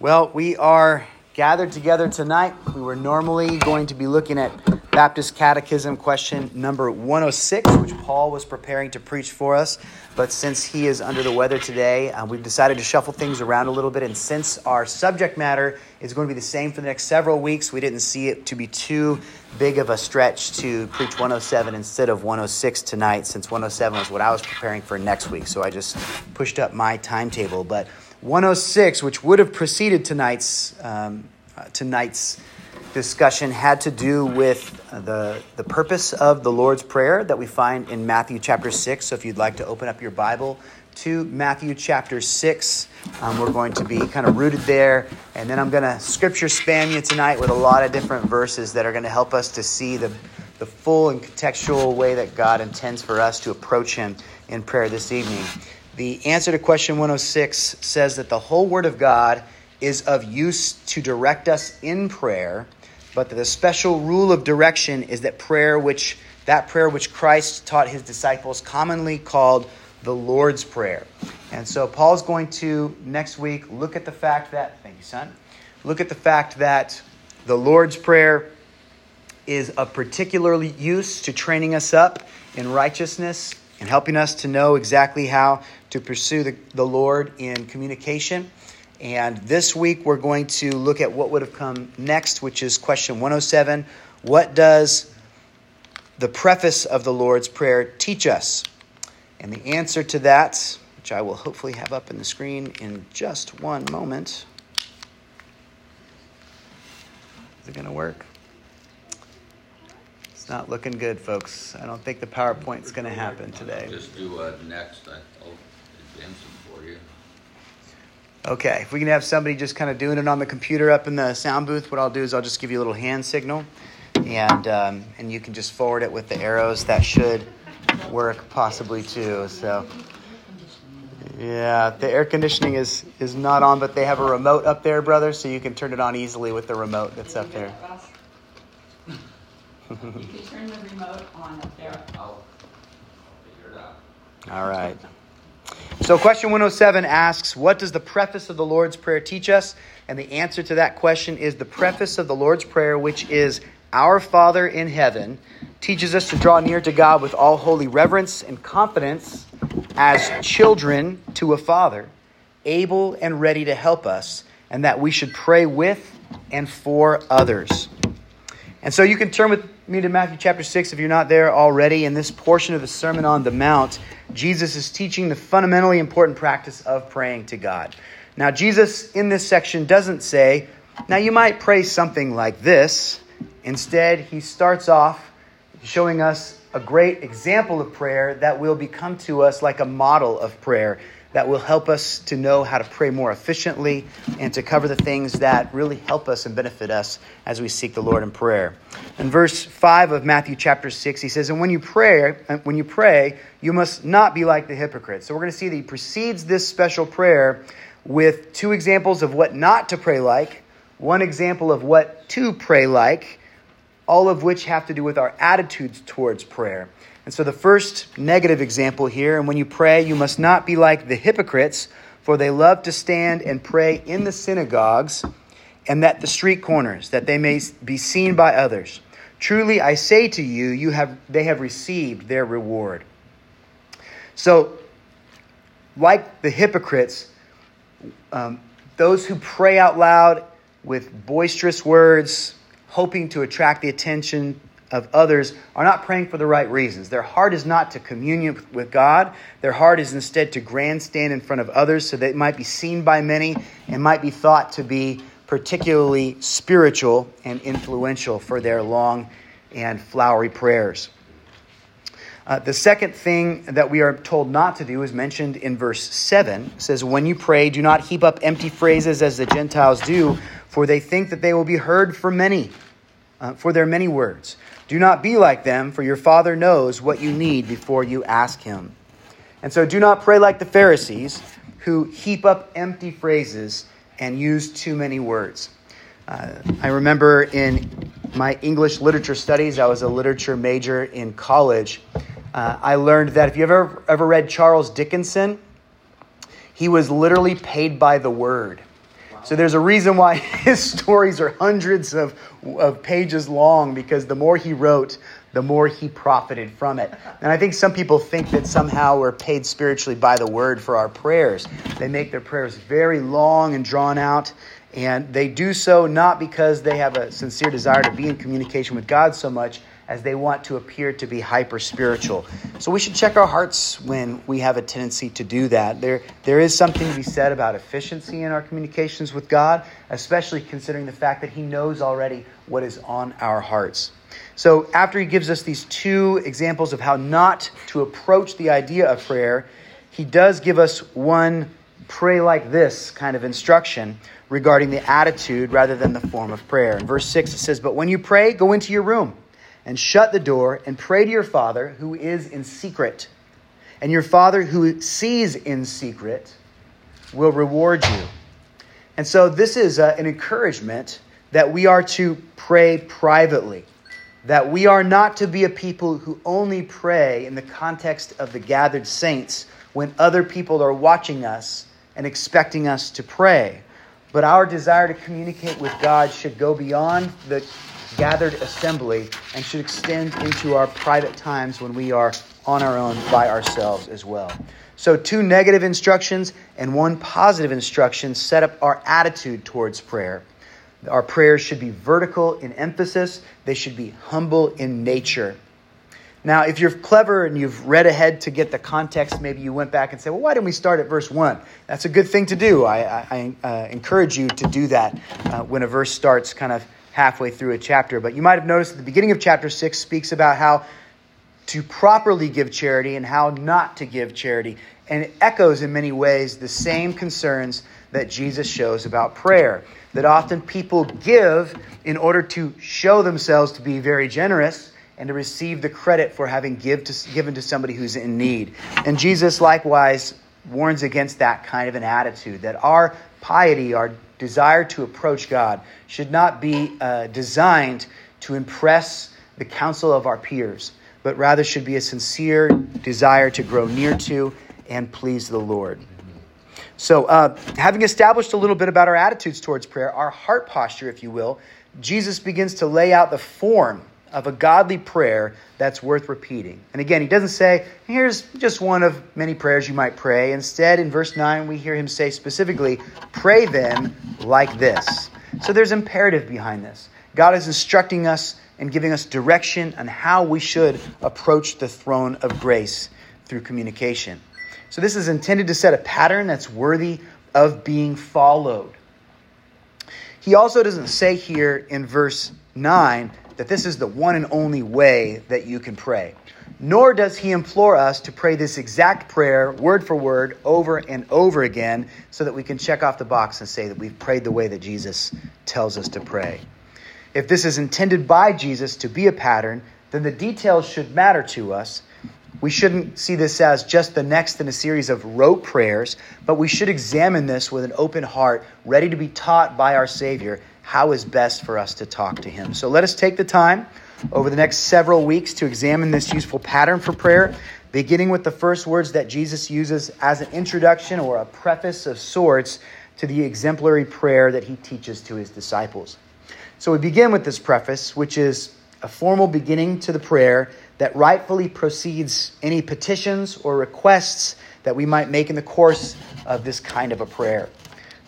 Well, we are gathered together tonight. We were normally going to be looking at Baptist Catechism question number 106, which Paul was preparing to preach for us. But since he is under the weather today, uh, we've decided to shuffle things around a little bit. And since our subject matter is going to be the same for the next several weeks, we didn't see it to be too big of a stretch to preach 107 instead of 106 tonight, since 107 was what I was preparing for next week. So I just pushed up my timetable. But 106, which would have preceded tonight's, um, uh, tonight's discussion, had to do with the, the purpose of the Lord's Prayer that we find in Matthew chapter 6. So if you'd like to open up your Bible to Matthew chapter 6, um, we're going to be kind of rooted there. And then I'm going to scripture spam you tonight with a lot of different verses that are going to help us to see the, the full and contextual way that God intends for us to approach Him in prayer this evening. The answer to question 106 says that the whole Word of God is of use to direct us in prayer, but that the special rule of direction is that prayer which that prayer which Christ taught his disciples commonly called the Lord's Prayer. And so Paul's going to next week look at the fact that thank you son. Look at the fact that the Lord's Prayer is of particular use to training us up in righteousness and helping us to know exactly how to pursue the, the Lord in communication. And this week we're going to look at what would have come next, which is question 107. What does the preface of the Lord's Prayer teach us? And the answer to that, which I will hopefully have up in the screen in just one moment. Is it going to work? It's not looking good, folks. I don't think the PowerPoint's going to happen today. Just do uh, next. I- I'll for you. Okay, if we can have somebody just kind of doing it on the computer up in the sound booth, what I'll do is I'll just give you a little hand signal, and um, and you can just forward it with the arrows. That should work possibly too. So, yeah, the air conditioning is is not on, but they have a remote up there, brother, so you can turn it on easily with the remote that's up there. You can turn the remote on up there. I'll, I'll figure it out. All right. So, question 107 asks, What does the preface of the Lord's Prayer teach us? And the answer to that question is the preface of the Lord's Prayer, which is Our Father in heaven, teaches us to draw near to God with all holy reverence and confidence as children to a Father, able and ready to help us, and that we should pray with and for others. And so you can turn with me to Matthew chapter 6 if you're not there already. In this portion of the Sermon on the Mount, Jesus is teaching the fundamentally important practice of praying to God. Now, Jesus in this section doesn't say, now you might pray something like this. Instead, he starts off showing us a great example of prayer that will become to us like a model of prayer that will help us to know how to pray more efficiently and to cover the things that really help us and benefit us as we seek the Lord in prayer. In verse 5 of Matthew chapter 6, he says, And when you pray, when you pray, you must not be like the hypocrites. So we're going to see that he precedes this special prayer with two examples of what not to pray like, one example of what to pray like, all of which have to do with our attitudes towards prayer. And so the first negative example here, and when you pray, you must not be like the hypocrites, for they love to stand and pray in the synagogues and at the street corners, that they may be seen by others. Truly I say to you, you have they have received their reward. So, like the hypocrites, um, those who pray out loud with boisterous words, hoping to attract the attention of others are not praying for the right reasons. Their heart is not to communion with God. Their heart is instead to grandstand in front of others so that it might be seen by many and might be thought to be particularly spiritual and influential for their long and flowery prayers. Uh, the second thing that we are told not to do is mentioned in verse 7. It says, When you pray, do not heap up empty phrases as the Gentiles do, for they think that they will be heard for many, uh, for their many words. Do not be like them, for your Father knows what you need before you ask Him. And so do not pray like the Pharisees, who heap up empty phrases and use too many words. Uh, I remember in my English literature studies, I was a literature major in college. Uh, I learned that if you ever ever read Charles Dickinson, he was literally paid by the word. So there's a reason why his stories are hundreds of, of pages long because the more he wrote, the more he profited from it. And I think some people think that somehow we're paid spiritually by the word for our prayers. They make their prayers very long and drawn out, and they do so not because they have a sincere desire to be in communication with God so much as they want to appear to be hyper spiritual. So we should check our hearts when we have a tendency to do that. There, there is something to be said about efficiency in our communications with God, especially considering the fact that He knows already what is on our hearts. So after He gives us these two examples of how not to approach the idea of prayer, He does give us one pray like this kind of instruction regarding the attitude rather than the form of prayer. In verse 6, it says, But when you pray, go into your room and shut the door and pray to your Father who is in secret. And your Father who sees in secret will reward you. And so, this is uh, an encouragement that we are to pray privately, that we are not to be a people who only pray in the context of the gathered saints when other people are watching us and expecting us to pray. But our desire to communicate with God should go beyond the gathered assembly and should extend into our private times when we are on our own by ourselves as well. So, two negative instructions and one positive instruction set up our attitude towards prayer. Our prayers should be vertical in emphasis, they should be humble in nature. Now, if you're clever and you've read ahead to get the context, maybe you went back and said, well, why didn't we start at verse 1? That's a good thing to do. I, I, I uh, encourage you to do that uh, when a verse starts kind of halfway through a chapter. But you might have noticed at the beginning of chapter 6 speaks about how to properly give charity and how not to give charity. And it echoes in many ways the same concerns that Jesus shows about prayer. That often people give in order to show themselves to be very generous and to receive the credit for having give to, given to somebody who's in need. And Jesus likewise warns against that kind of an attitude, that our piety, our desire to approach God should not be uh, designed to impress the counsel of our peers, but rather should be a sincere desire to grow near to and please the Lord. So, uh, having established a little bit about our attitudes towards prayer, our heart posture, if you will, Jesus begins to lay out the form of a godly prayer that's worth repeating. And again, he doesn't say, here's just one of many prayers you might pray. Instead, in verse 9, we hear him say specifically, pray then like this. So there's imperative behind this. God is instructing us and giving us direction on how we should approach the throne of grace through communication. So this is intended to set a pattern that's worthy of being followed. He also doesn't say here in verse 9 that this is the one and only way that you can pray. Nor does he implore us to pray this exact prayer, word for word, over and over again, so that we can check off the box and say that we've prayed the way that Jesus tells us to pray. If this is intended by Jesus to be a pattern, then the details should matter to us. We shouldn't see this as just the next in a series of rote prayers, but we should examine this with an open heart, ready to be taught by our Savior how is best for us to talk to Him. So let us take the time over the next several weeks to examine this useful pattern for prayer, beginning with the first words that Jesus uses as an introduction or a preface of sorts to the exemplary prayer that He teaches to His disciples. So we begin with this preface, which is a formal beginning to the prayer that rightfully precedes any petitions or requests that we might make in the course of this kind of a prayer.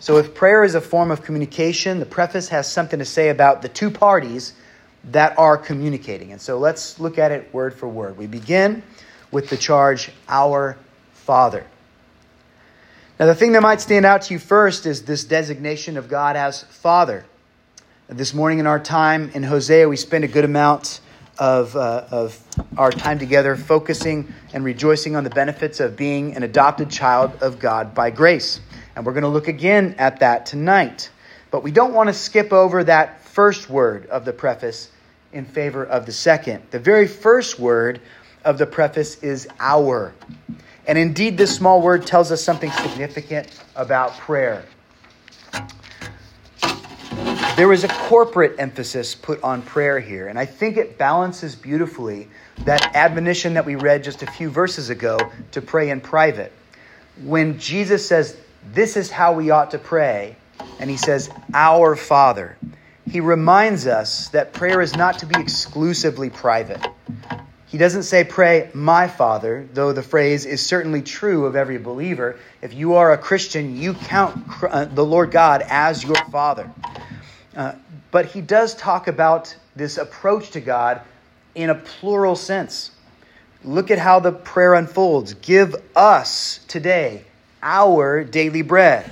So, if prayer is a form of communication, the preface has something to say about the two parties that are communicating. And so, let's look at it word for word. We begin with the charge, Our Father. Now, the thing that might stand out to you first is this designation of God as Father. This morning in our time in Hosea, we spend a good amount of, uh, of our time together focusing and rejoicing on the benefits of being an adopted child of God by grace. And we're going to look again at that tonight. But we don't want to skip over that first word of the preface in favor of the second. The very first word of the preface is our. And indeed, this small word tells us something significant about prayer. There is a corporate emphasis put on prayer here, and I think it balances beautifully that admonition that we read just a few verses ago to pray in private. When Jesus says, this is how we ought to pray. and he says, Our Father. He reminds us that prayer is not to be exclusively private. He doesn't say, Pray, my Father, though the phrase is certainly true of every believer. If you are a Christian, you count uh, the Lord God as your Father. Uh, but he does talk about this approach to God in a plural sense. Look at how the prayer unfolds. Give us today our daily bread.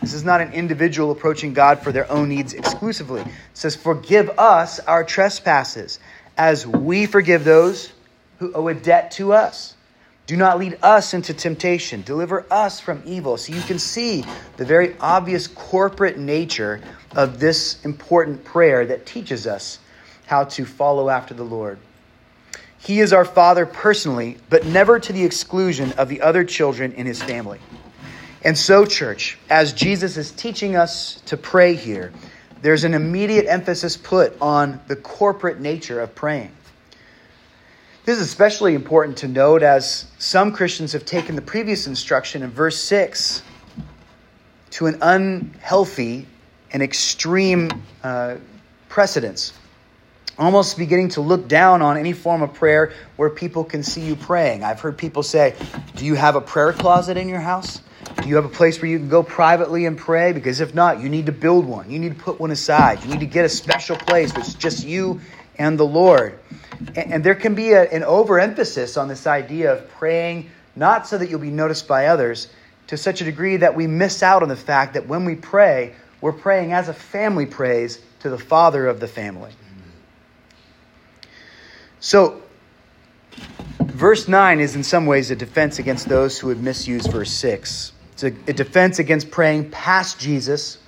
This is not an individual approaching God for their own needs exclusively. It says, Forgive us our trespasses as we forgive those who owe a debt to us. Do not lead us into temptation. Deliver us from evil. So you can see the very obvious corporate nature of this important prayer that teaches us how to follow after the Lord. He is our Father personally, but never to the exclusion of the other children in his family. And so, church, as Jesus is teaching us to pray here, there's an immediate emphasis put on the corporate nature of praying. This is especially important to note as some Christians have taken the previous instruction in verse 6 to an unhealthy and extreme uh, precedence, almost beginning to look down on any form of prayer where people can see you praying. I've heard people say, Do you have a prayer closet in your house? Do you have a place where you can go privately and pray? Because if not, you need to build one. You need to put one aside. You need to get a special place where it's just you and the Lord. And, and there can be a, an overemphasis on this idea of praying not so that you'll be noticed by others to such a degree that we miss out on the fact that when we pray, we're praying as a family prays to the Father of the family. So, verse 9 is in some ways a defense against those who would misuse verse 6. It's a, a defense against praying past Jesus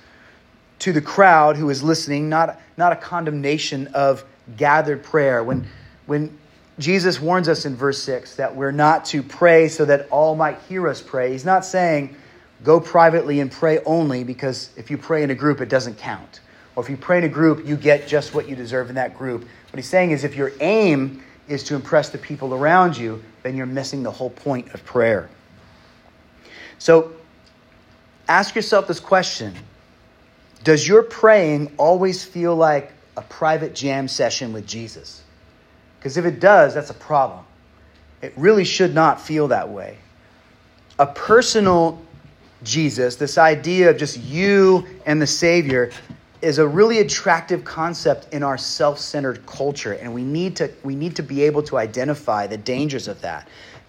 to the crowd who is listening, not, not a condemnation of gathered prayer. When, when Jesus warns us in verse 6 that we're not to pray so that all might hear us pray, he's not saying go privately and pray only because if you pray in a group, it doesn't count. Or if you pray in a group, you get just what you deserve in that group. What he's saying is if your aim is to impress the people around you, then you're missing the whole point of prayer. So ask yourself this question Does your praying always feel like a private jam session with Jesus? Because if it does, that's a problem. It really should not feel that way. A personal Jesus, this idea of just you and the Savior, is a really attractive concept in our self-centered culture and we need to we need to be able to identify the dangers of that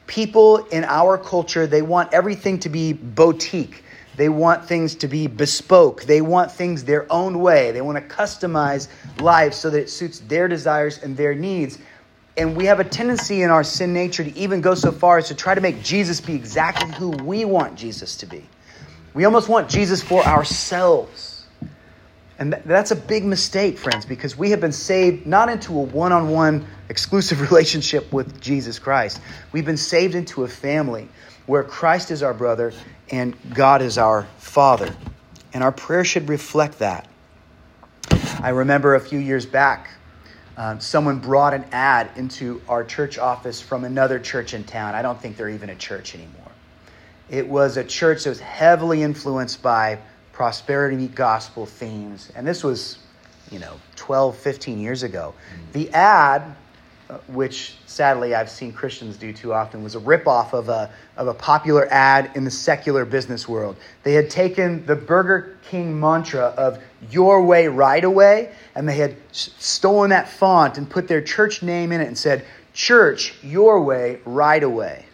people in our culture they want everything to be boutique they want things to be bespoke. They want things their own way. They want to customize life so that it suits their desires and their needs. And we have a tendency in our sin nature to even go so far as to try to make Jesus be exactly who we want Jesus to be. We almost want Jesus for ourselves. And that's a big mistake, friends, because we have been saved not into a one on one exclusive relationship with Jesus Christ. We've been saved into a family where Christ is our brother and God is our father. And our prayer should reflect that. I remember a few years back, uh, someone brought an ad into our church office from another church in town. I don't think they're even a church anymore. It was a church that was heavily influenced by prosperity gospel themes. And this was, you know, 12, 15 years ago. The ad, Uh, which sadly I've seen Christians do too often, was a ripoff of a, of a popular ad in the secular business world. They had taken the Burger King mantra of your way, right away, and they had stolen that font and put their church name in it and said, Church, your way, right away.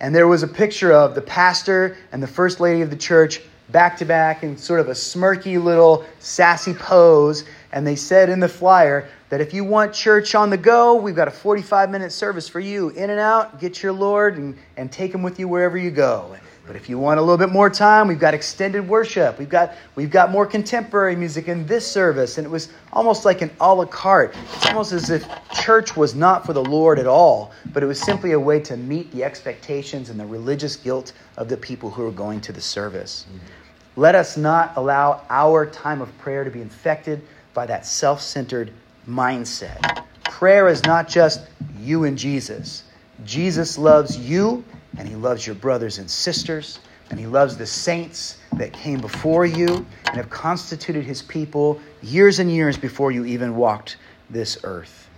And there was a picture of the pastor and the first lady of the church back to back in sort of a smirky little sassy pose. And they said in the flyer that if you want church on the go, we've got a 45 minute service for you. In and out, get your Lord and, and take him with you wherever you go. But if you want a little bit more time, we've got extended worship. We've got, we've got more contemporary music in this service. And it was almost like an a la carte. It's almost as if church was not for the Lord at all, but it was simply a way to meet the expectations and the religious guilt of the people who were going to the service. Mm-hmm. Let us not allow our time of prayer to be infected by that self centered mindset. Prayer is not just you and Jesus. Jesus loves you, and he loves your brothers and sisters, and he loves the saints that came before you and have constituted his people years and years before you even walked this earth.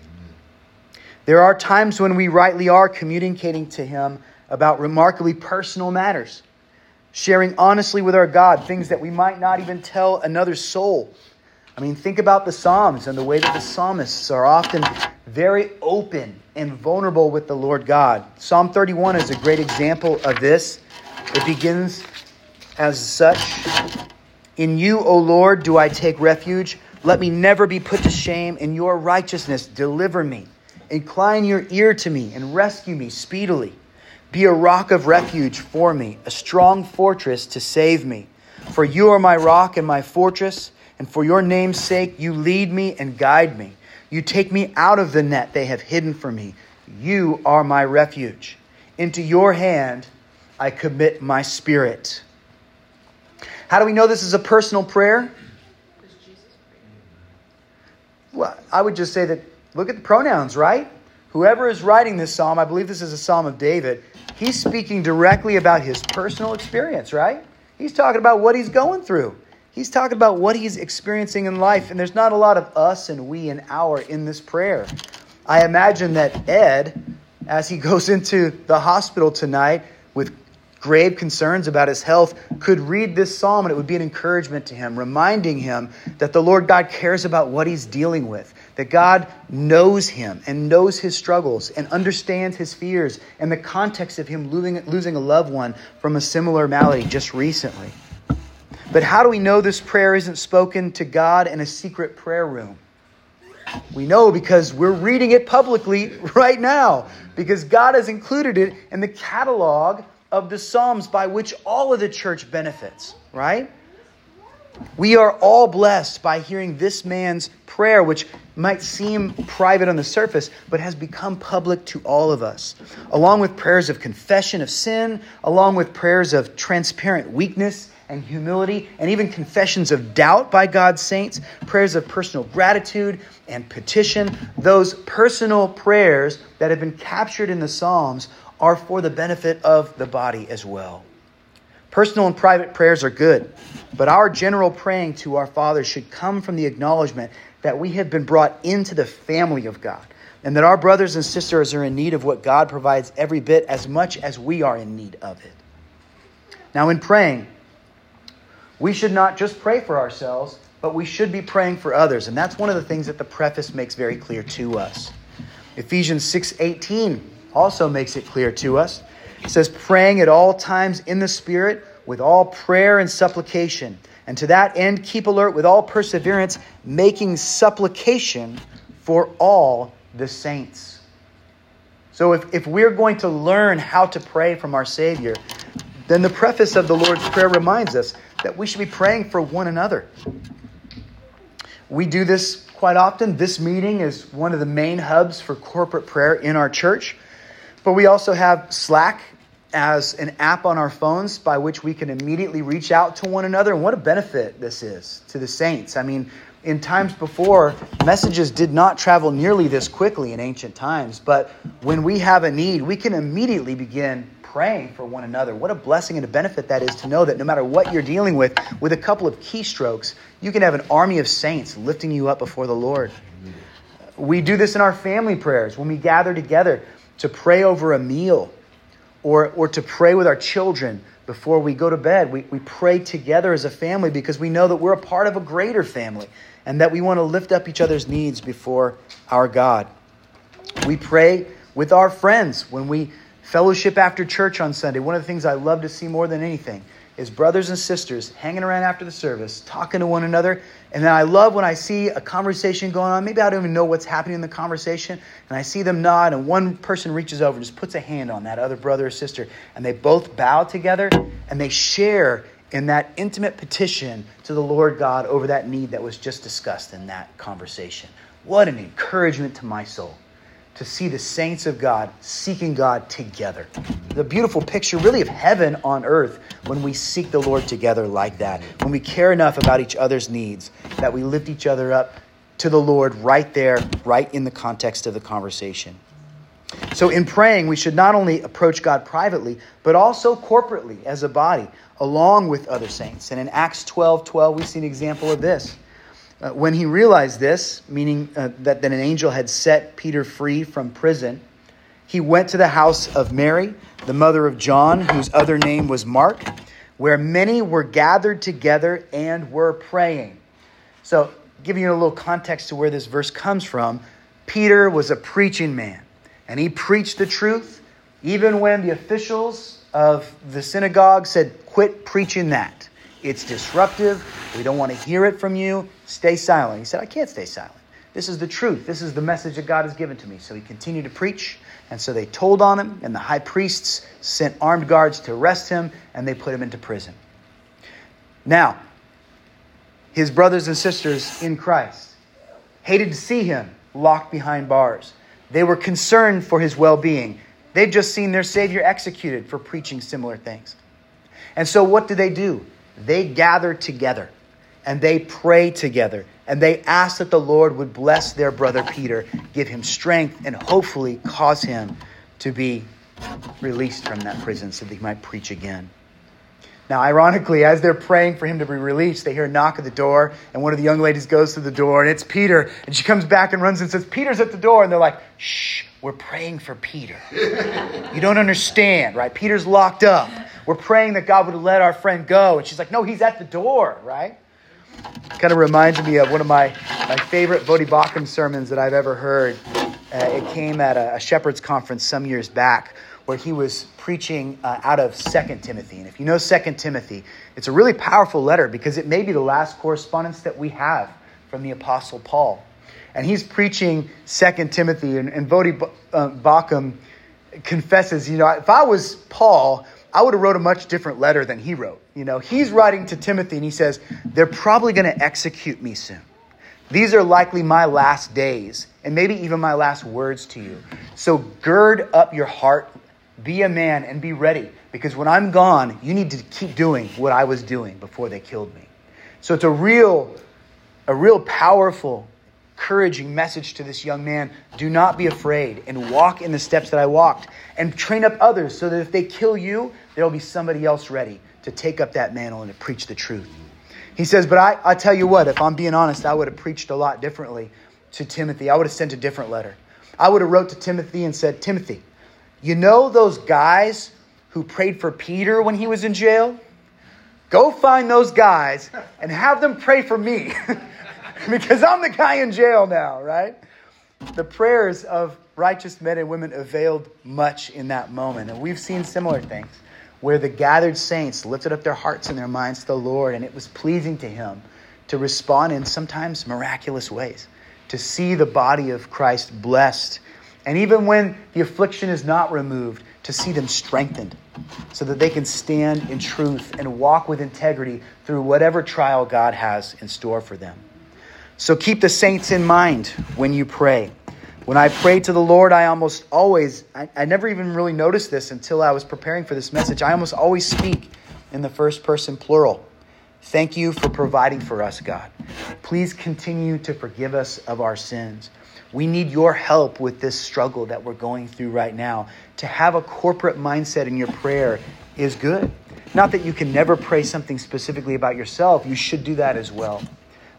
There are times when we rightly are communicating to him about remarkably personal matters, sharing honestly with our God things that we might not even tell another soul. I mean, think about the Psalms and the way that the psalmists are often very open and vulnerable with the Lord God. Psalm 31 is a great example of this. It begins as such In you, O Lord, do I take refuge. Let me never be put to shame. In your righteousness, deliver me. Incline your ear to me and rescue me speedily. Be a rock of refuge for me, a strong fortress to save me. For you are my rock and my fortress, and for your name's sake, you lead me and guide me. You take me out of the net they have hidden for me. You are my refuge. Into your hand I commit my spirit. How do we know this is a personal prayer? Well, I would just say that look at the pronouns, right? Whoever is writing this psalm, I believe this is a psalm of David, he's speaking directly about his personal experience, right? He's talking about what he's going through. He's talking about what he's experiencing in life, and there's not a lot of us and we and our in this prayer. I imagine that Ed, as he goes into the hospital tonight with grave concerns about his health, could read this psalm and it would be an encouragement to him, reminding him that the Lord God cares about what he's dealing with, that God knows him and knows his struggles and understands his fears and the context of him losing, a loved one from a similar malady just recently. But how do we know this prayer isn't spoken to God in a secret prayer room? We know because we're reading it publicly right now, because God has included it in the catalog of the Psalms by which all of the church benefits, right? We are all blessed by hearing this man's prayer, which might seem private on the surface, but has become public to all of us. Along with prayers of confession of sin, along with prayers of transparent weakness and humility, and even confessions of doubt by God's saints, prayers of personal gratitude and petition, those personal prayers that have been captured in the Psalms are for the benefit of the body as well. Personal and private prayers are good, but our general praying to our Father should come from the acknowledgement that we have been brought into the family of God and that our brothers and sisters are in need of what God provides every bit as much as we are in need of it. Now, in praying, we should not just pray for ourselves, but we should be praying for others. And that's one of the things that the preface makes very clear to us. Ephesians 6:18 also makes it clear to us. It says praying at all times in the spirit with all prayer and supplication. And to that end keep alert with all perseverance making supplication for all the saints. So if, if we're going to learn how to pray from our Savior, then the preface of the Lord's Prayer reminds us that we should be praying for one another. We do this quite often. This meeting is one of the main hubs for corporate prayer in our church. But we also have Slack as an app on our phones by which we can immediately reach out to one another. And what a benefit this is to the saints. I mean, in times before, messages did not travel nearly this quickly in ancient times. But when we have a need, we can immediately begin praying for one another. What a blessing and a benefit that is to know that no matter what you're dealing with, with a couple of keystrokes, you can have an army of saints lifting you up before the Lord. We do this in our family prayers when we gather together to pray over a meal or, or to pray with our children before we go to bed. We, we pray together as a family because we know that we're a part of a greater family and that we want to lift up each other's needs before our God. We pray with our friends when we Fellowship after church on Sunday. One of the things I love to see more than anything is brothers and sisters hanging around after the service, talking to one another. And then I love when I see a conversation going on. Maybe I don't even know what's happening in the conversation. And I see them nod, and one person reaches over and just puts a hand on that other brother or sister. And they both bow together and they share in that intimate petition to the Lord God over that need that was just discussed in that conversation. What an encouragement to my soul to see the saints of God seeking God together. The beautiful picture, really, of heaven on earth when we seek the Lord together like that. When we care enough about each other's needs that we lift each other up to the Lord right there, right in the context of the conversation. So, in praying, we should not only approach God privately, but also corporately as a body. along with other saints. And in Acts 12 12, we see an example of this. Uh, when he realized this, meaning uh, that, that an angel had set Peter free from prison, he went to the house of Mary, the mother of John, whose other name was Mark, where many were gathered together and were praying. So, giving you a little context to where this verse comes from, Peter was a preaching man, and he preached the truth even when the officials of the synagogue said, Quit preaching that. It's disruptive. We don't want to hear it from you. Stay silent. He said, I can't stay silent. This is the truth. This is the message that God has given to me. So he continued to preach. And so they told on him, and the high priests sent armed guards to arrest him, and they put him into prison. Now, his brothers and sisters in Christ hated to see him locked behind bars. They were concerned for his well being. They've just seen their Savior executed for preaching similar things. And so, what do they do? They gather together and they pray together and they ask that the Lord would bless their brother Peter, give him strength, and hopefully cause him to be released from that prison so that he might preach again. Now, ironically, as they're praying for him to be released, they hear a knock at the door, and one of the young ladies goes to the door, and it's Peter. And she comes back and runs and says, Peter's at the door. And they're like, shh, we're praying for Peter. you don't understand, right? Peter's locked up. We're praying that God would let our friend go. And she's like, no, he's at the door, right? Kind of reminds me of one of my, my favorite Voddie Baucham sermons that I've ever heard. Uh, it came at a, a shepherd's conference some years back where he was preaching uh, out of Second Timothy. And if you know Second Timothy, it's a really powerful letter because it may be the last correspondence that we have from the Apostle Paul. And he's preaching Second Timothy, and, and Voddie uh, Baucham confesses, you know, if I was Paul, I would have wrote a much different letter than he wrote. You know, he's writing to Timothy and he says, they're probably going to execute me soon. These are likely my last days and maybe even my last words to you. So gird up your heart, be a man and be ready because when I'm gone, you need to keep doing what I was doing before they killed me. So it's a real a real powerful encouraging message to this young man do not be afraid and walk in the steps that I walked and train up others so that if they kill you, there will be somebody else ready to take up that mantle and to preach the truth. He says, But I, I tell you what, if I'm being honest, I would have preached a lot differently to Timothy. I would have sent a different letter. I would have wrote to Timothy and said, Timothy, you know those guys who prayed for Peter when he was in jail? Go find those guys and have them pray for me. because I'm the guy in jail now, right? The prayers of righteous men and women availed much in that moment. And we've seen similar things where the gathered saints lifted up their hearts and their minds to the Lord, and it was pleasing to Him to respond in sometimes miraculous ways, to see the body of Christ blessed. And even when the affliction is not removed, to see them strengthened so that they can stand in truth and walk with integrity through whatever trial God has in store for them. So keep the saints in mind when you pray. When I pray to the Lord, I almost always, I, I, never even really noticed this until I was preparing for this message. I almost always speak in the first person plural. Thank you for providing for us, God. Please continue to forgive us of our sins. We need your help with this struggle that we're going through right now. To have a corporate mindset in your prayer is good. Not that you can never pray something specifically about yourself, you should do that as well.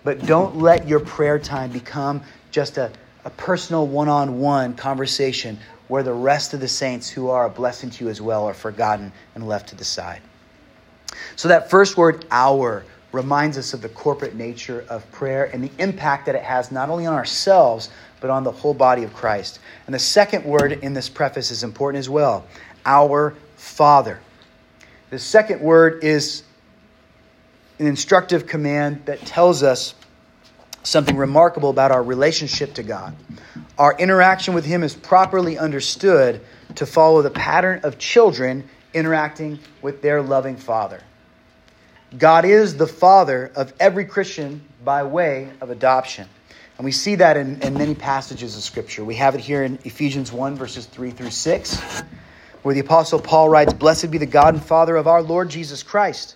But don't let your prayer time become just a, a personal one on one conversation where the rest of the saints who are a blessing to you as well are forgotten and left to the side. So, that first word, our, reminds us of the corporate nature of prayer and the impact that it has not only on ourselves, but on the whole body of Christ. And the second word in this preface is important as well our Father. The second word is an instructive command that tells us something remarkable about our relationship to God. Our interaction with Him is properly understood to follow the pattern of children interacting with their loving Father. God is the Father of every Christian by way of adoption. And we see that in, in many passages of Scripture. We have it here in Ephesians 1, verses 3 through 6, where the Apostle Paul writes, Blessed be the God and Father of our Lord Jesus Christ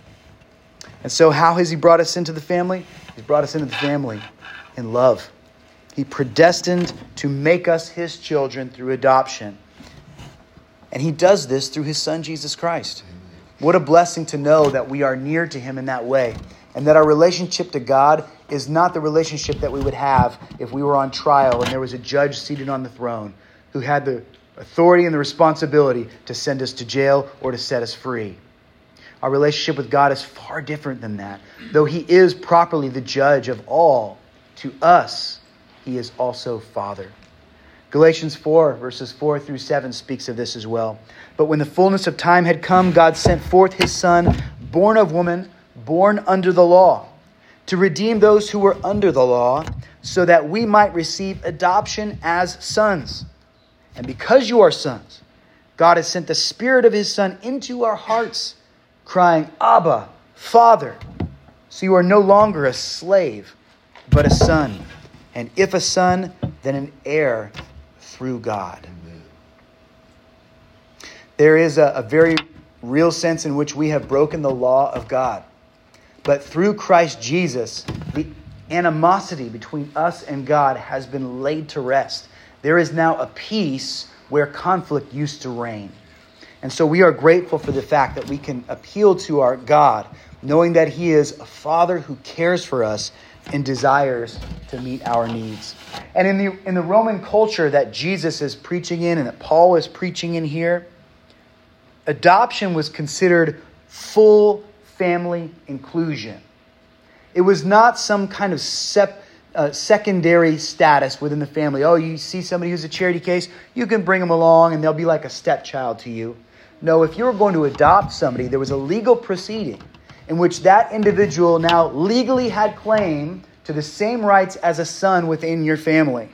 And so, how has he brought us into the family? He's brought us into the family in love. He predestined to make us his children through adoption. And he does this through his son, Jesus Christ. What a blessing to know that we are near to him in that way. And that our relationship to God is not the relationship that we would have if we were on trial and there was a judge seated on the throne who had the authority and the responsibility to send us to jail or to set us free. Our relationship with God is far different than that. Though He is properly the judge of all, to us, He is also Father. Galatians 4, verses 4 through 7 speaks of this as well. But when the fullness of time had come, God sent forth His Son, born of woman, born under the law, to redeem those who were under the law, so that we might receive adoption as sons. And because you are sons, God has sent the Spirit of His Son into our hearts crying, Abba, Father. So you are no longer a slave, but a son. And if a son, then an heir through God. There is a, a, very real sense in which we have broken the law of God. But through Christ Jesus, the animosity between us and God has been laid to rest. There is now a peace where conflict used to reign. And so we are grateful for the fact that we can appeal to our God, knowing that He is a Father who cares for us and desires to meet our needs. And in the, in the Roman culture that Jesus is preaching in and that Paul is preaching in here, adoption was considered full family inclusion. It was not some kind of sep, uh, secondary status within the family. Oh, you see somebody who's a charity case, you can bring them along and they'll be like a stepchild to you. No, if you were going to adopt somebody, there was a legal proceeding in which that individual now legally had claim to the same rights as a son within your family.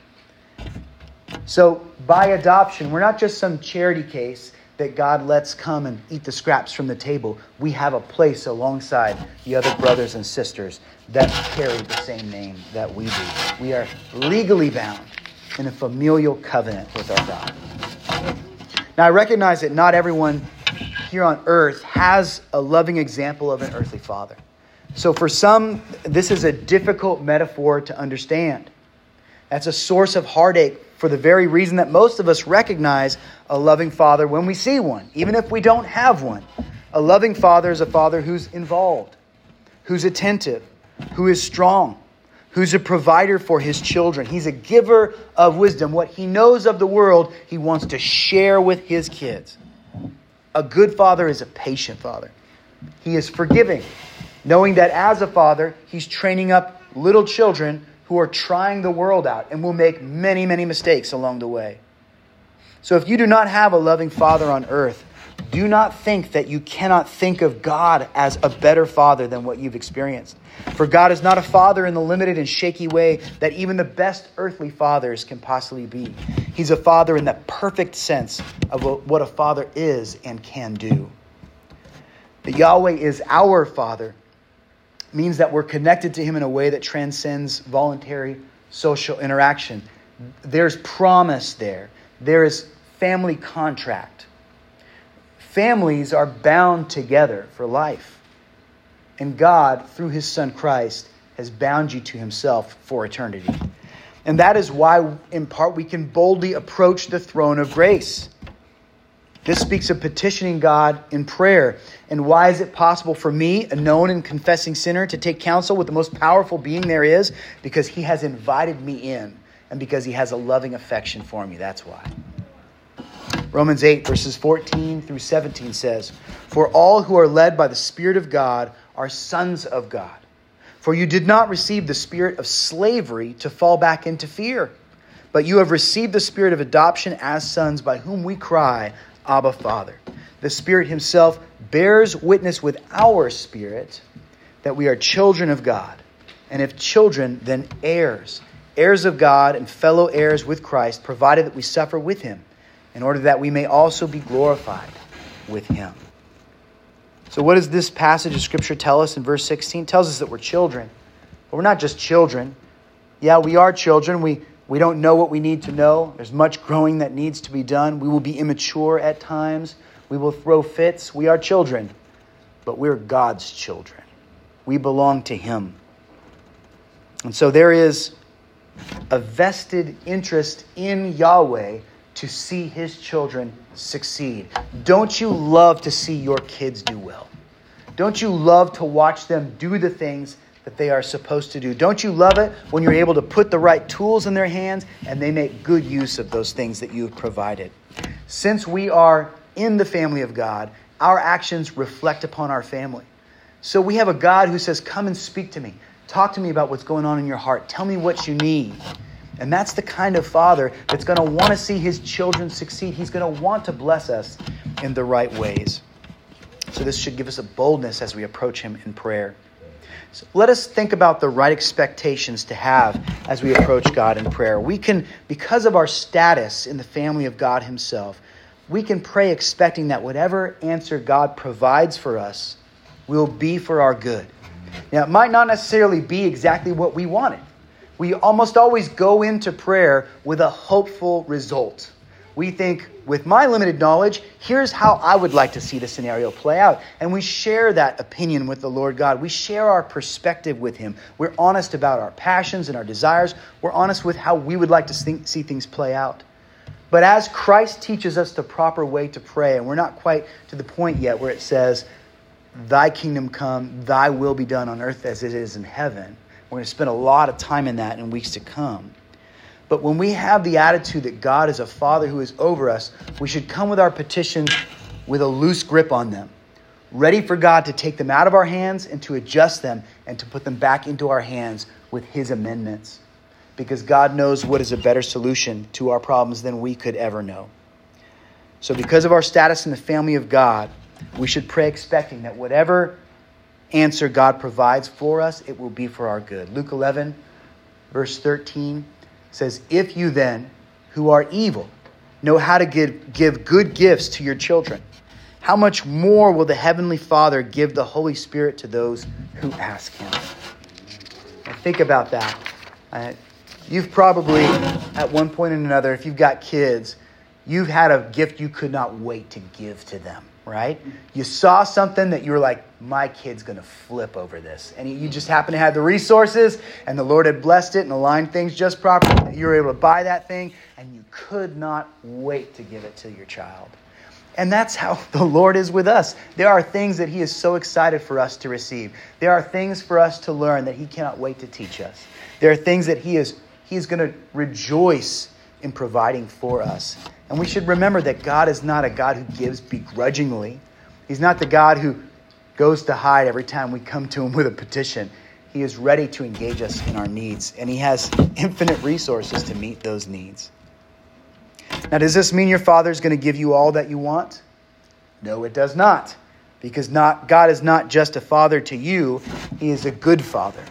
So, by adoption, we're not just some charity case that God lets come and eat the scraps from the table. We have a place alongside the other brothers and sisters that carry the same name that we do. We are legally bound in a familial covenant with our God. Now, I recognize that not everyone here on earth has a loving example of an earthly father. So, for some, this is a difficult metaphor to understand. That's a source of heartache for the very reason that most of us recognize a loving father when we see one, even if we don't have one. A loving father is a father who's involved, who's attentive, who is strong, who's a provider for his children. He's a giver of wisdom. What he knows of the world, he wants to share with his kids. A good father is a patient father. He is forgiving, knowing that as a father, he's training up little children who are trying the world out and will make many, many mistakes along the way. So if you do not have a loving father on earth, do not think that you cannot think of God as a better father than what you've experienced. For God is not a father in the limited and shaky way that even the best earthly fathers can possibly be. He's a father in the perfect sense of what a father is and can do. That Yahweh is our father means that we're connected to him in a way that transcends voluntary social interaction. There's promise there, there is family contract families are bound together for life. And God, through his son Christ, has bound you to himself for eternity. And that is why, in part, we can boldly approach the throne of grace. This speaks of petitioning God in prayer. And why is it possible for me, a known and confessing sinner, to take counsel with the most powerful being there is? Because he has invited me in and because he has a loving affection for me. That's why. Romans 8, verses 14 through 17 says, For all who are led by the Spirit of God are sons of God. For you did not receive the spirit of slavery to fall back into fear, but you have received the spirit of adoption as sons, by whom we cry, Abba, Father. The Spirit Himself bears witness with our spirit that we are children of God. And if children, then heirs, heirs of God and fellow heirs with Christ, provided that we suffer with Him in order that we may also be glorified with him. So, what does this passage of Scripture tell us in verse 16? It tells us that we're children. But we're not just children. Yeah, we are children. We, we don't know what we need to know. There's much growing that needs to be done. We will be immature at times. We will throw fits. We are children. But we're God's children. We belong to Him. And so there is a vested interest in Yahweh to see his children succeed. Don't you love to see your kids do well? Don't you love to watch them do the things that they are supposed to do? Don't you love it when you're able to put the right tools in their hands and they make good use of those things that you've provided? Since we are in the family of God, our actions reflect upon our family. So we have a God who says, Come and speak to me. Talk to me about what's going on in your heart. Tell me what you need. And that's the kind of father that's going to want to see his children succeed. He's going to want to bless us in the right ways. So, this should give us a boldness as we approach him in prayer. So let us think about the right expectations to have as we approach God in prayer. We can, because of our status in the family of God Himself, we can pray expecting that whatever answer God provides for us will be for our good. Now, it might not necessarily be exactly what we wanted. We almost always go into prayer with a hopeful result. We think, with my limited knowledge, here's how I would like to see the scenario play out. And we share that opinion with the Lord God. We share our perspective with Him. We're honest about our passions and our desires. We're honest with how we would like to see things play out. But as Christ teaches us the proper way to pray, and we're not quite to the point yet where it says, Thy kingdom come, thy will be done on earth as it is in heaven. We're going to spend a lot of time in that in weeks to come. But when we have the attitude that God is a Father who is over us, we should come with our petitions with a loose grip on them, ready for God to take them out of our hands and to adjust them and to put them back into our hands with His amendments. Because God knows what is a better solution to our problems than we could ever know. So, because of our status in the family of God, we should pray expecting that whatever answer God provides for us, it will be for our good. Luke 11, verse 13 says, If you then, who are evil, know how to give, give good gifts to your children, how much more will the Heavenly Father give the Holy Spirit to those who ask Him? Now think about that. Uh, you've probably, at one point or another, if you've got kids, you've had a gift you could not wait to give to them right? You saw something that you were like, my kid's going to flip over this. And you just happen to have the resources, and the Lord had blessed it and aligned things just properly. You were able to buy that thing, and you could not wait to give it to your child. And that's how the Lord is with us. There are things that He is so excited for us to receive. There are things for us to learn that He cannot wait to teach us. There are things that He is He is going to rejoice in providing for us. And we should remember that God is not a God who gives begrudgingly. He's not the God who goes to hide every time we come to Him with a petition. He is ready to engage us in our needs, and He has infinite resources to meet those needs. Now, does this mean your Father is going to give you all that you want? No, it does not. Because not, God is not just a Father to you, He is a good Father.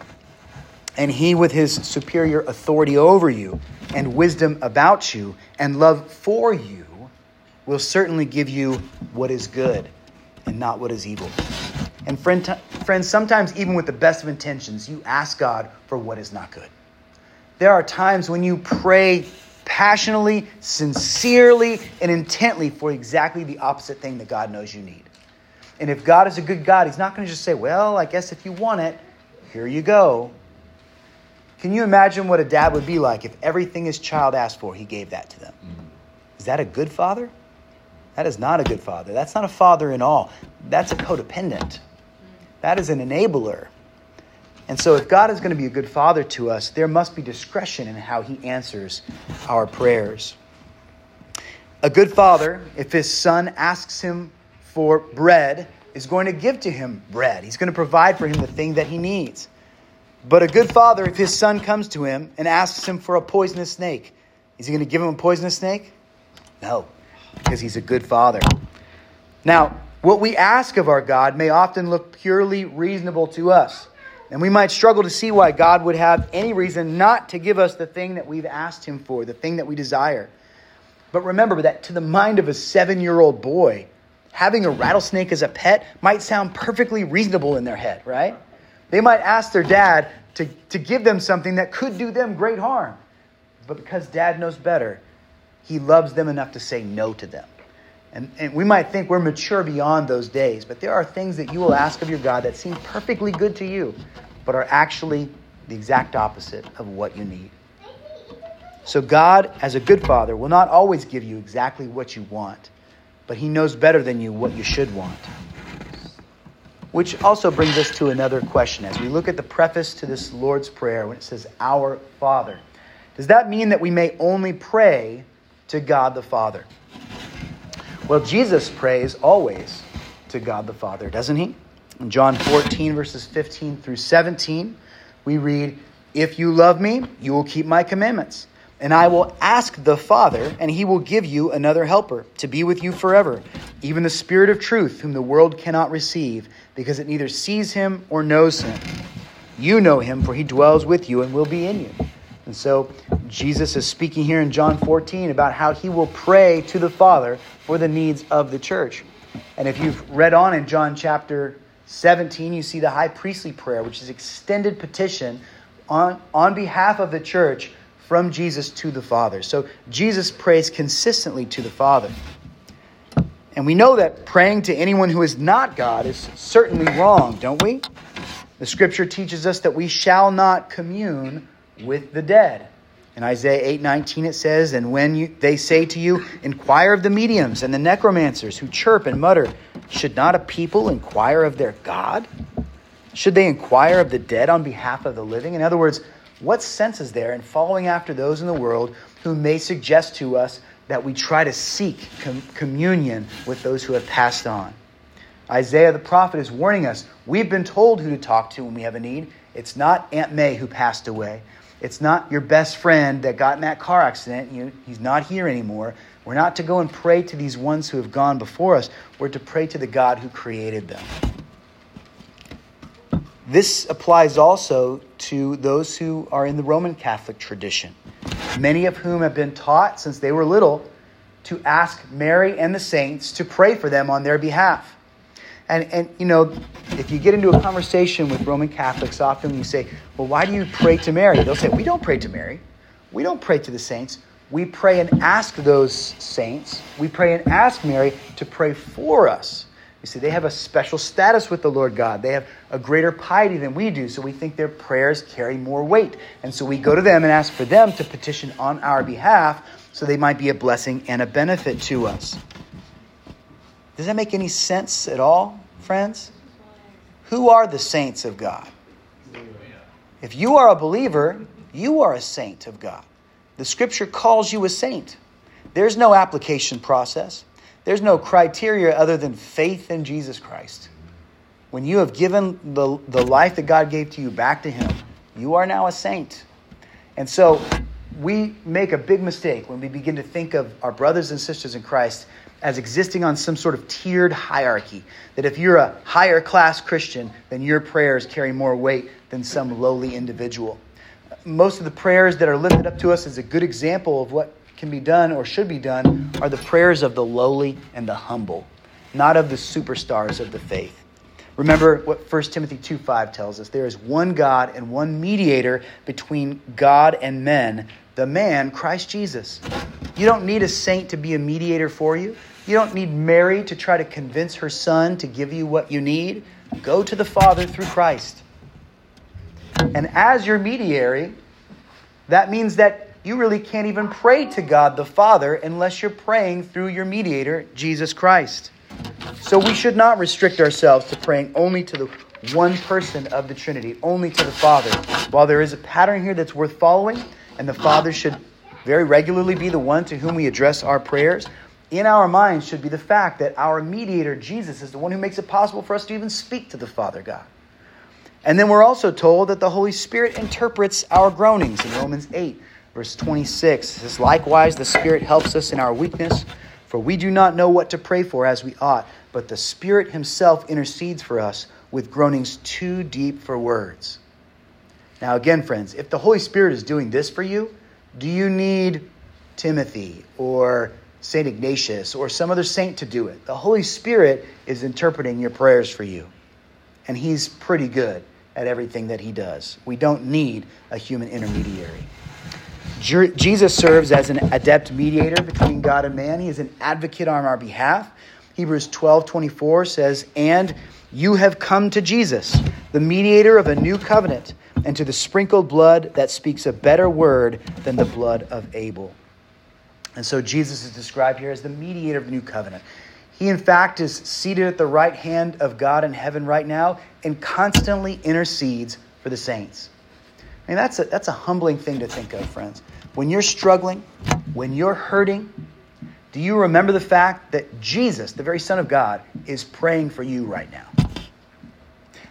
And He, with His superior authority over you, and wisdom about you and love for you will certainly give you what is good and not what is evil. And friend, friends, sometimes even with the best of intentions, you ask God for what is not good. There are times when you pray passionately, sincerely, and intently for exactly the opposite thing that God knows you need. And if God is a good God, He's not going to just say, Well, I guess if you want it, here you go. Can you imagine what a dad would be like if everything his child asked for, he gave that to them? Mm-hmm. Is that a good father? That is not a good father. That's not a father in all. That's a codependent. That is an enabler. And so, if God is going to be a good father to us, there must be discretion in how he answers our prayers. A good father, if his son asks him for bread, is going to give to him bread. He's going to provide for him the thing that he needs. But a good father, if his son comes to him and asks him for a poisonous snake, is he going to give him a poisonous snake? No, because he's a good father. Now, what we ask of our God may often look purely reasonable to us. And we might struggle to see why God would have any reason not to give us the thing that we've asked Him for, the thing that we desire. But remember that to the mind of a seven year old boy, having a rattlesnake as a pet might sound perfectly reasonable in their head, right? They might ask their dad to, to give them something that could do them great harm. But because dad knows better, he loves them enough to say no to them. And, and we might think we're mature beyond those days, but there are things that you will ask of your God that seem perfectly good to you, but are actually the exact opposite of what you need. So, God, as a good father, will not always give you exactly what you want, but He knows better than you what you should want. Which also brings us to another question. As we look at the preface to this Lord's Prayer, when it says, Our Father, does that mean that we may only pray to God the Father? Well, Jesus prays always to God the Father, doesn't he? In John 14, verses 15 through 17, we read, If you love me, you will keep my commandments. And I will ask the Father, and he will give you another helper to be with you forever, even the Spirit of truth, whom the world cannot receive, because it neither sees him or knows him. You know him, for he dwells with you and will be in you. And so Jesus is speaking here in John 14 about how he will pray to the Father for the needs of the church. And if you've read on in John chapter 17, you see the high priestly prayer, which is extended petition on, on behalf of the church from Jesus to the Father. So Jesus prays consistently to the Father. And we know that praying to anyone who is not God is certainly wrong, don't we? The scripture teaches us that we shall not commune with the dead. In Isaiah 8:19 it says, "And when you, they say to you, inquire of the mediums and the necromancers who chirp and mutter, should not a people inquire of their God? Should they inquire of the dead on behalf of the living?" In other words, what sense is there in following after those in the world who may suggest to us that we try to seek com- communion with those who have passed on? Isaiah the prophet is warning us. We've been told who to talk to when we have a need. It's not Aunt May who passed away. It's not your best friend that got in that car accident. You, he's not here anymore. We're not to go and pray to these ones who have gone before us. We're to pray to the God who created them. This applies also to those who are in the Roman Catholic tradition, many of whom have been taught since they were little to ask Mary and the saints to pray for them on their behalf. And, and you know, if you get into a conversation with Roman Catholics, often you say, Well, why do you pray to Mary? They'll say, We don't pray to Mary. We don't pray to the saints. We pray and ask those saints, we pray and ask Mary to pray for us. You see, they have a special status with the Lord God. They have a greater piety than we do, so we think their prayers carry more weight. And so we go to them and ask for them to petition on our behalf so they might be a blessing and a benefit to us. Does that make any sense at all, friends? Who are the saints of God? If you are a believer, you are a saint of God. The scripture calls you a saint. There's no application process. There's no criteria other than faith in Jesus Christ. When you have given the, the life that God gave to you back to Him, you are now a saint. And so we make a big mistake when we begin to think of our brothers and sisters in Christ as existing on some sort of tiered hierarchy. That if you're a higher class Christian, then your prayers carry more weight than some lowly individual. Most of the prayers that are lifted up to us is a good example of what can be done or should be done are the prayers of the lowly and the humble, not of the superstars of the faith. Remember what 1 Timothy 2 5 tells us there is one God and one mediator between God and men, the man, Christ Jesus. You don't need a saint to be a mediator for you. You don't need Mary to try to convince her son to give you what you need. Go to the Father through Christ. And as your mediary, that means that you really can't even pray to God the Father unless you're praying through your mediator, Jesus Christ. So we should not restrict ourselves to praying only to the one person of the Trinity, only to the Father. While there is a pattern here that's worth following, and the Father should very regularly be the one to whom we address our prayers, in our minds should be the fact that our mediator, Jesus, is the one who makes it possible for us to even speak to the Father God. And then we're also told that the Holy Spirit interprets our groanings in Romans 8, verse 26. It says, Likewise, the Spirit helps us in our weakness, for we do not know what to pray for as we ought, but the Spirit Himself intercedes for us with groanings too deep for words. Now, again, friends, if the Holy Spirit is doing this for you, do you need Timothy or St. Ignatius or some other saint to do it. The Holy Spirit is interpreting your prayers for you. And He's pretty good at everything that He does. We don't need a human intermediary. Jesus serves as an adept mediator between God and man. He is an advocate on our behalf. Hebrews 12 24 says, And you have come to Jesus, the mediator of a new covenant, and to the sprinkled blood that speaks a better word than the blood of Abel. And so Jesus is described here as the mediator of the new covenant. He, in fact, is seated at the right hand of God in heaven right now and constantly intercedes for the saints. I mean, that's a, that's a humbling thing to think of, friends. When you're struggling, when you're hurting, do you remember the fact that Jesus, the very Son of God, is praying for you right now?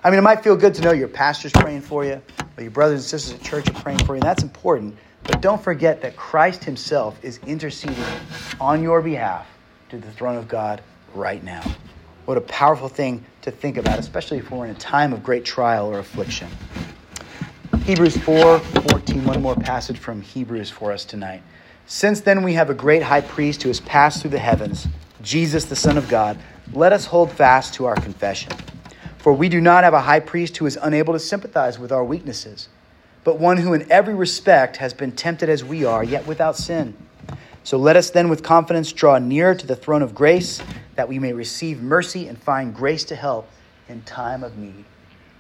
I mean, it might feel good to know your pastor's praying for you, or your brothers and sisters at church are praying for you, and that's important. But don't forget that Christ Himself is interceding on your behalf to the throne of God right now. What a powerful thing to think about, especially if we're in a time of great trial or affliction. Hebrews 4 14, one more passage from Hebrews for us tonight. Since then we have a great high priest who has passed through the heavens, Jesus, the Son of God, let us hold fast to our confession. For we do not have a high priest who is unable to sympathize with our weaknesses but one who in every respect has been tempted as we are, yet without sin. So let us then with confidence draw near to the throne of grace, that we may receive mercy and find grace to help in time of need.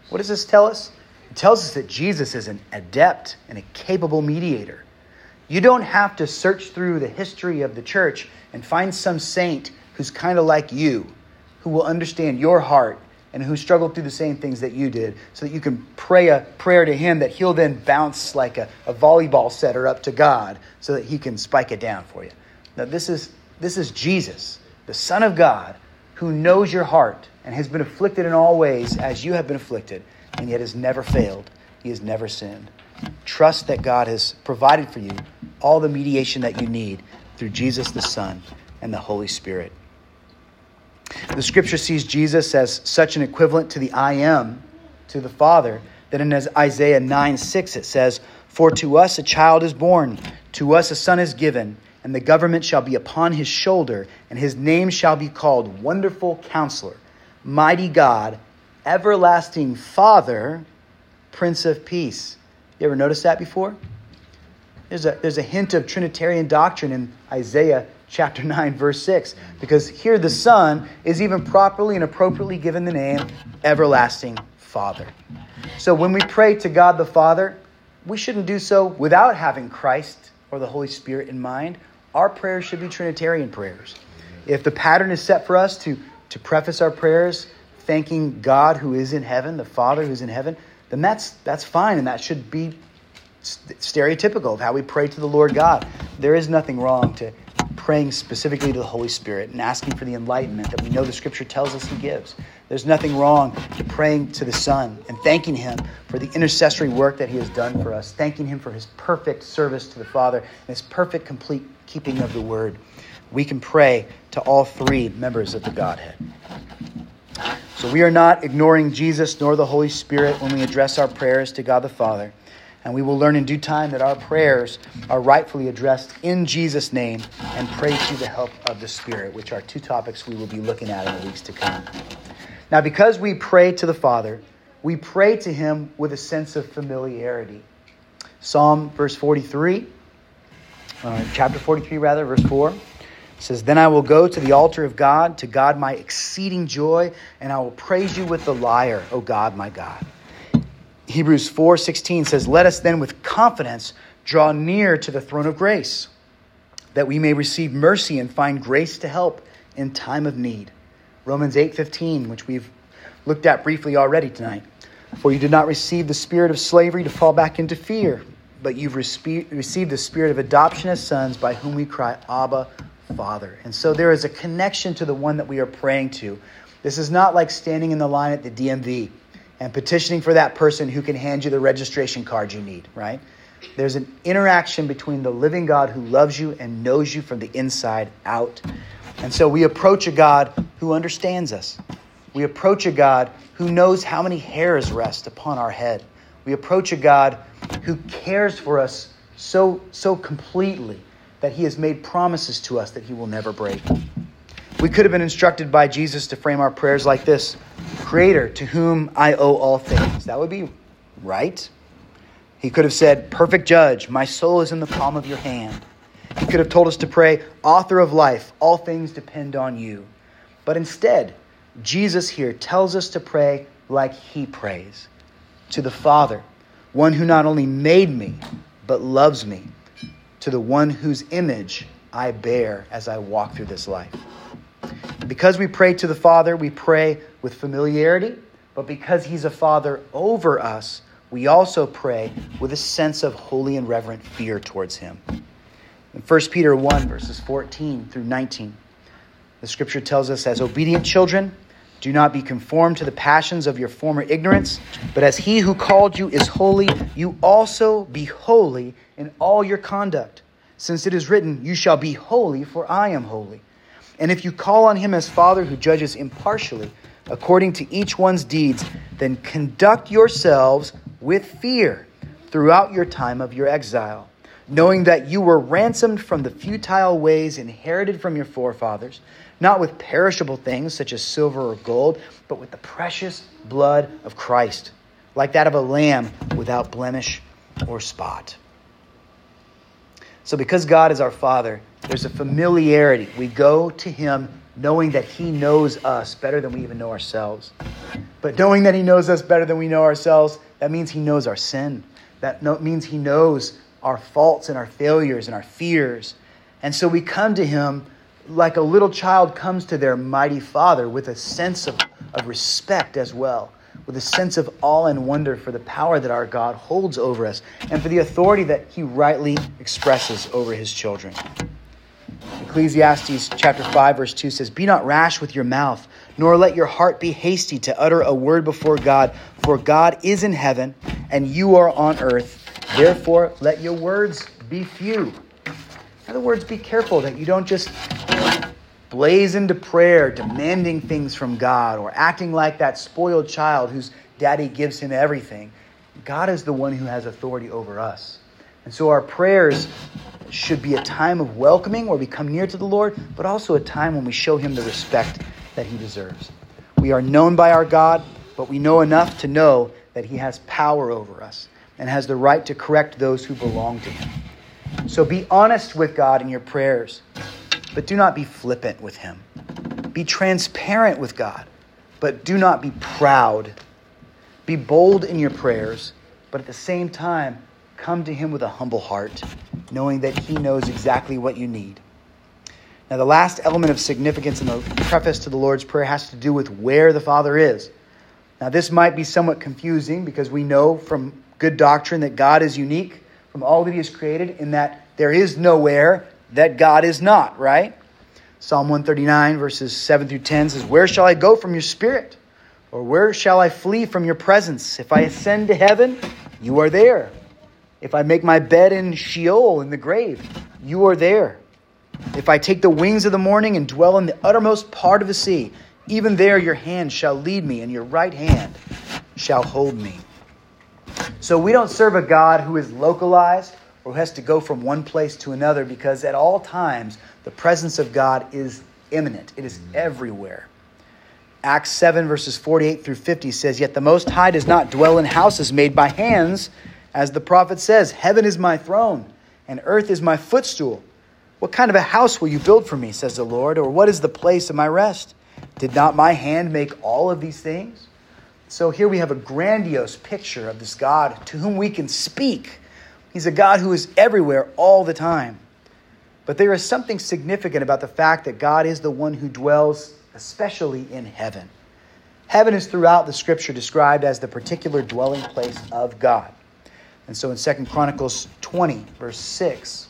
What does this tell us? It tells us that Jesus is an adept and a capable mediator. You don't have to search through the history of the church and find some saint who's kind of like you, who will understand your heart and who struggled through the same things that you did, so that you can pray a prayer to Him that He'll then bounce like a, a volleyball setter up to God so that He can spike it down for you. Now, this is, this is Jesus, the Son of God, who knows your heart and has been afflicted in all ways as you have been afflicted, and yet has never failed. He has never sinned. Trust that God has provided for you all the mediation that you need through Jesus the Son and the Holy Spirit. The scripture sees Jesus as such an equivalent to the I am, to the Father, that in Isaiah 9 6 it says, For to us a child is born, to us a son is given, and the government shall be upon his shoulder, and his name shall be called Wonderful Counselor, Mighty God, Everlasting Father, Prince of Peace. You ever noticed that before? There's a, there's a hint of Trinitarian doctrine in Isaiah chapter 9, verse 6, because here the Son is even properly and appropriately given the name Everlasting Father. So when we pray to God the Father, we shouldn't do so without having Christ or the Holy Spirit in mind. Our prayers should be Trinitarian prayers. If the pattern is set for us to, to preface our prayers thanking God who is in heaven, the Father who is in heaven, then that's, that's fine, and that should be stereotypical of how we pray to the Lord God. There is nothing wrong to praying specifically to the Holy Spirit and asking for the enlightenment that we know the Scripture tells us He gives. There's nothing wrong to praying to the Son and thanking Him for the intercessory work that He has done for us, thanking Him for His perfect service to the Father and His perfect, complete keeping of the Word. We can pray to all three members of the Godhead. So we are not ignoring Jesus nor the Holy Spirit when we address our prayers to God the Father. And we will learn in due time that our prayers are rightfully addressed in Jesus' name and pray through the help of the Spirit, which are two topics we will be looking at in the weeks to come. Now, because we pray to the Father, we pray to Him with a sense of familiarity. Psalm verse 43, uh, chapter 43, rather, verse 4 says, Then I will go to the altar of God, to God my exceeding joy, and I will praise you with the lyre, O God, my God. Hebrews 4:16 says, "Let us then with confidence draw near to the throne of grace, that we may receive mercy and find grace to help in time of need." Romans 8:15, which we've looked at briefly already tonight. For you did not receive the spirit of slavery to fall back into fear, but you've received the spirit of adoption as sons by whom we cry, Abba, Father. And so there is a connection to the one that we are praying to. This is not like standing in the line at the DMV and petitioning for that person who can hand you the registration card you need, right? There's an interaction between the living God who loves you and knows you from the inside out. And so we approach a God who understands us. We approach a God who knows how many hairs rest upon our head. We approach a God who cares for us so, so completely that he has made promises to us that he will never break. We could have been instructed by Jesus to frame our prayers like this Creator, to whom I owe all things. That would be right. He could have said, Perfect judge, my soul is in the palm of your hand. He could have told us to pray, Author of life, all things depend on you. But instead, Jesus here tells us to pray like he prays to the Father, one who not only made me, but loves me, to the one whose image I bear as I walk through this life. Because we pray to the Father, we pray with familiarity, but because He's a Father over us, we also pray with a sense of holy and reverent fear towards Him. In 1 Peter 1, verses 14 through 19, the scripture tells us, as obedient children, do not be conformed to the passions of your former ignorance, but as he who called you is holy, you also be holy in all your conduct. Since it is written, You shall be holy, for I am holy. And if you call on him as Father who judges impartially, according to each one's deeds, then conduct yourselves with fear throughout your time of your exile, knowing that you were ransomed from the futile ways inherited from your forefathers, not with perishable things such as silver or gold, but with the precious blood of Christ, like that of a lamb without blemish or spot. So, because God is our Father, there's a familiarity. We go to Him knowing that He knows us better than we even know ourselves. But knowing that He knows us better than we know ourselves, that means He knows our sin. That means He knows our faults and our failures and our fears. And so we come to Him like a little child comes to their mighty Father with a sense of, of respect as well with a sense of awe and wonder for the power that our God holds over us and for the authority that he rightly expresses over his children. Ecclesiastes chapter 5 verse 2 says, "Be not rash with your mouth, nor let your heart be hasty to utter a word before God, for God is in heaven and you are on earth. Therefore, let your words be few." In other words, be careful that you don't just blaze into prayer, demanding things from God, or acting like that spoiled child whose daddy gives him everything. God is the one who has authority over us. And so our prayers should be a time of welcoming where we come near to the Lord, but also a time when we show him the respect that he deserves. We are known by our God, but we know enough to know that he has power over us and has the right to correct those who belong to him. So be honest with God in your prayers. But do not be flippant with him. Be transparent with God, but do not be proud. Be bold in your prayers, but at the same time, come to him with a humble heart, knowing that he knows exactly what you need. Now, the last element of significance in the preface to the Lord's Prayer has to do with where the Father is. Now, this might be somewhat confusing because we know from good doctrine that God is unique from all that He has created in that there is nowhere that God is not, right? Psalm 139, verses 7 through 10 says, Where shall I go from your spirit? Or where shall I flee from your presence? If I ascend to heaven, you are there. If I make my bed in Sheol, in the grave, you are there. If I take the wings of the morning and dwell in the uttermost part of the sea, even there your hand shall lead me, and your right hand shall hold me. So we don't serve a God who is localized or who has to go from one place to another because at all times the presence of God is immanent, it is everywhere. Acts 7, verses 48 through 50 says, Yet the Most High does not dwell in houses made by hands, as the prophet says, Heaven is my throne, and earth is my footstool. What kind of a house will you build for me, says the Lord, or what is the place of my rest? Did not my hand make all of these things? So here we have a grandiose picture of this God to whom we can speak He's a God who is everywhere all the time. But there is something significant about the fact that God is the one who dwells especially in heaven. Heaven is throughout the scripture described as the particular dwelling place of God. And so in 2 Chronicles 20, verse 6,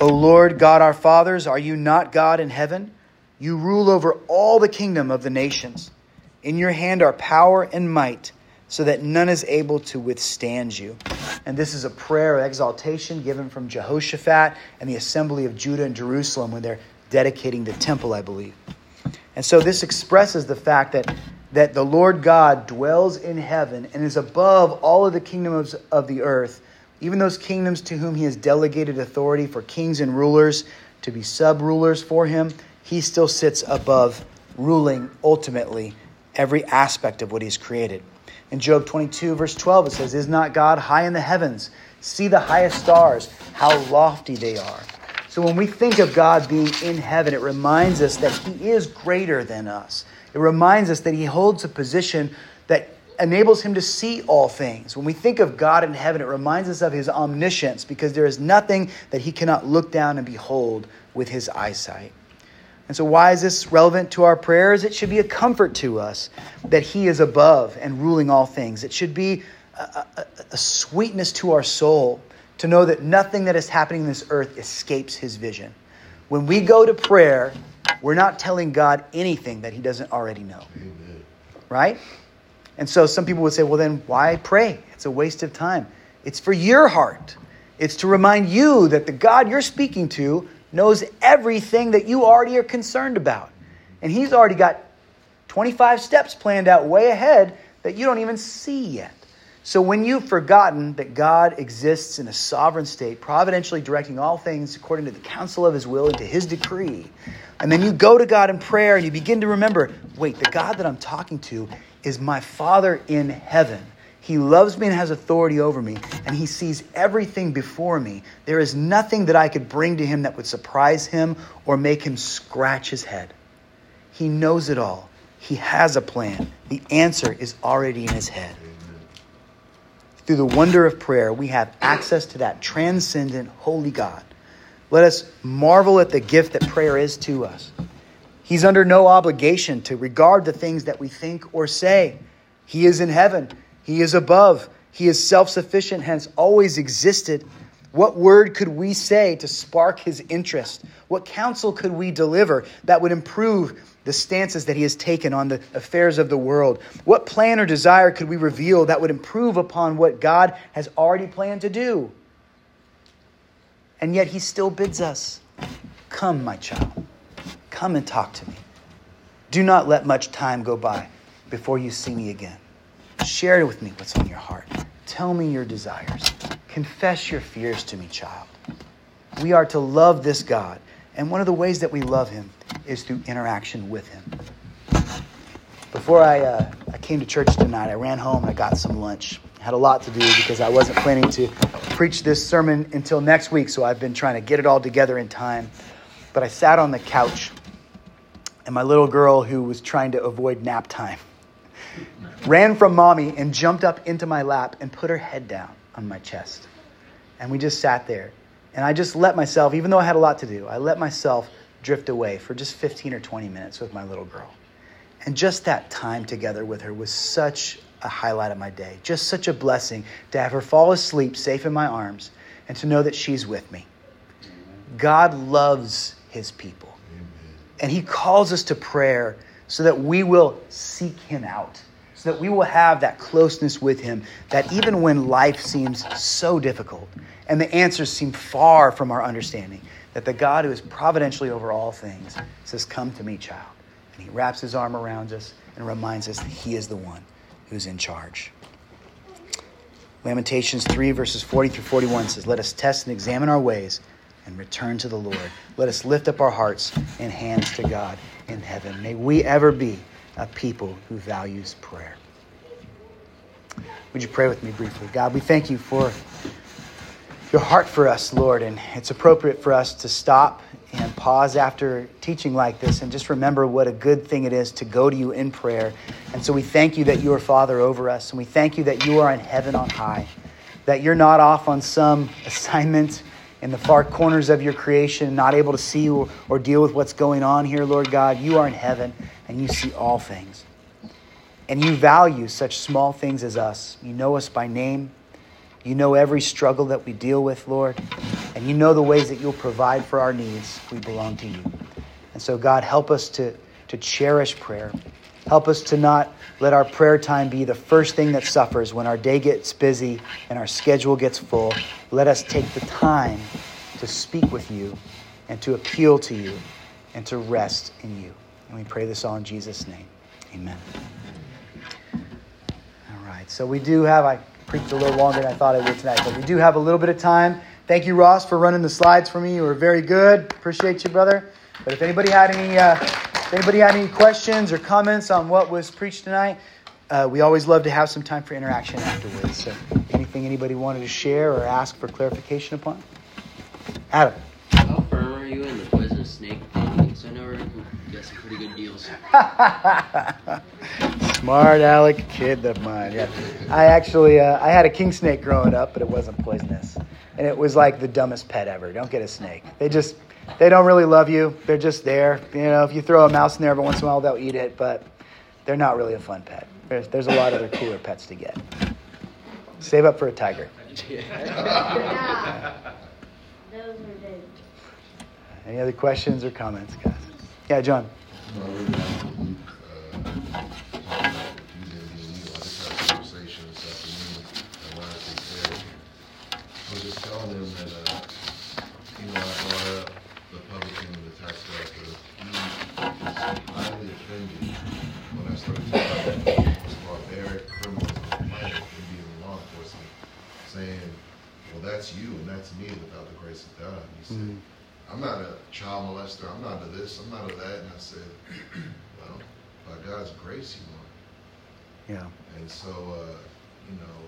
O Lord God our fathers, are you not God in heaven? You rule over all the kingdom of the nations. In your hand are power and might so that none is able to withstand you. And this is a prayer of exaltation given from Jehoshaphat and the assembly of Judah and Jerusalem when they're dedicating the temple, I believe. And so this expresses the fact that, that the Lord God dwells in heaven and is above all of the kingdoms of the earth even those kingdoms to whom he has delegated authority for kings and rulers to be sub rulers for him, he still sits above, ruling ultimately every aspect of what he's created. In Job 22, verse 12, it says, Is not God high in the heavens? See the highest stars, how lofty they are. So when we think of God being in heaven, it reminds us that he is greater than us. It reminds us that he holds a position that enables him to see all things. When we think of God in heaven, it reminds us of his omniscience because there is nothing that he cannot look down and behold with his eyesight. And so, why is this relevant to our prayers? It should be a comfort to us that He is above and ruling all things. It should be a, a, a, sweetness to our soul to know that nothing that is happening in this earth escapes His vision. When we go to prayer, we're not telling God anything that He doesn't already know. Amen. Right? And so, some people would say, well, then why pray? It's a waste of time. It's for your heart. It's to remind you that the God you're speaking to knows everything that you already are concerned about. And He's already got 25 steps planned out way ahead that you don't even see yet. So when you've forgotten that God exists in a sovereign state, providentially directing all things according to the counsel of his will and to his decree, and then you go to God in prayer and you begin to remember wait, the God that I'm talking to is my Father in heaven. He loves me and has authority over me, and He sees everything before me. There is nothing that I could bring to Him that would surprise Him or make Him scratch His head. He knows it all. He has a plan. The answer is already in His head. Through the wonder of prayer, we have access to that transcendent, holy God. Let us marvel at the gift that prayer is to us. He's under no obligation to regard the things that we think or say. He is in heaven. He is above. He is self sufficient, hence always existed. What word could we say to spark his interest? What counsel could we deliver that would improve the stances that he has taken on the affairs of the world? What plan or desire could we reveal that would improve upon what God has already planned to do? And yet he still bids us Come, my child, come and talk to me. Do not let much time go by before you see me again. Share with me what's on your heart. Tell me your desires. Confess your fears to me, child. We are to love this God. And one of the ways that we love him is through interaction with him. Before I, uh, I came to church tonight, I ran home and I got some lunch. Had a lot to do because I wasn't planning to preach this sermon until next week, so I've been trying to get it all together in time. But I sat on the couch, and my little girl, who was trying to avoid nap time, ran from mommy and jumped up into my lap and put her head down on my chest. And we just sat there. And I just let myself, even though I had a lot to do, I let myself drift away for just 15 or 20 minutes with my little girl. And just that time together with her was such a highlight of my day. Just such a blessing to have her fall asleep safe in my arms and to know that she's with me. God loves his people. And he calls us to prayer so that we will seek him out so that we will have that closeness with Him, that even when life seems so difficult and the answers seem far from our understanding, that the God who is providentially over all things says, Come to me, child. And He wraps His arm around us and reminds us that He is the one who's in charge. Lamentations 3, verses 40 through 41 says, Let us test and examine our ways and return to the Lord. Let us lift up our hearts and hands to God in heaven. May we ever be a people who values prayer. Would you pray with me briefly? God, we thank you for your heart for us, Lord, and it's appropriate for us to stop and pause after teaching like this and just remember what a good thing it is to go to you in prayer. And so we thank you that you are Father over us, and we thank you that you are in heaven on high, that you're not off on some assignment in the far corners of your creation, not able to see or, or deal with what's going on here, Lord God. You are in heaven and you see all things. And you value such small things as us. You know us by name. You know every struggle that we deal with, Lord. And you know the ways that you'll provide for our needs. We belong to you. And so, God, help us to, to cherish prayer. Help us to not let our prayer time be the first thing that suffers when our day gets busy and our schedule gets full. Let us take the time to speak with you and to appeal to you and to rest in you. And we pray this all in Jesus' name. Amen. All right. So we do have, I preached a little longer than I thought I would tonight, but we do have a little bit of time. Thank you, Ross, for running the slides for me. You were very good. Appreciate you, brother. But if anybody had any, uh, if anybody had any questions or comments on what was preached tonight, uh, we always love to have some time for interaction afterwards. So, anything anybody wanted to share or ask for clarification upon? Adam. How firm are you in the poisonous snake thing? Because I know we're gonna get some pretty good deals. Smart Alec kid of mine. Yeah, I actually uh, I had a king snake growing up, but it wasn't poisonous, and it was like the dumbest pet ever. Don't get a snake. They just they don't really love you. They're just there. You know, if you throw a mouse in there every once in a while, they'll eat it, but they're not really a fun pet. There's there's a lot of other cooler pets to get. Save up for a tiger. Those are the Any other questions or comments, guys? Yeah, John. No, we're not, talking about using the illegal. I just had a conversation this afternoon, and when I think Eric, I was just telling him that, you know, I brought up the publican and uh, uh, the tax collector. He was highly offended when I started talking about most barbaric criminals on the planet and being in law enforcement, saying, well, that's you and that's me without the grace of God. He said, mm-hmm. I'm not a child molester. I'm not a this. I'm not a that. And I said, well, by God's grace, you are. Yeah. And so, uh, you know,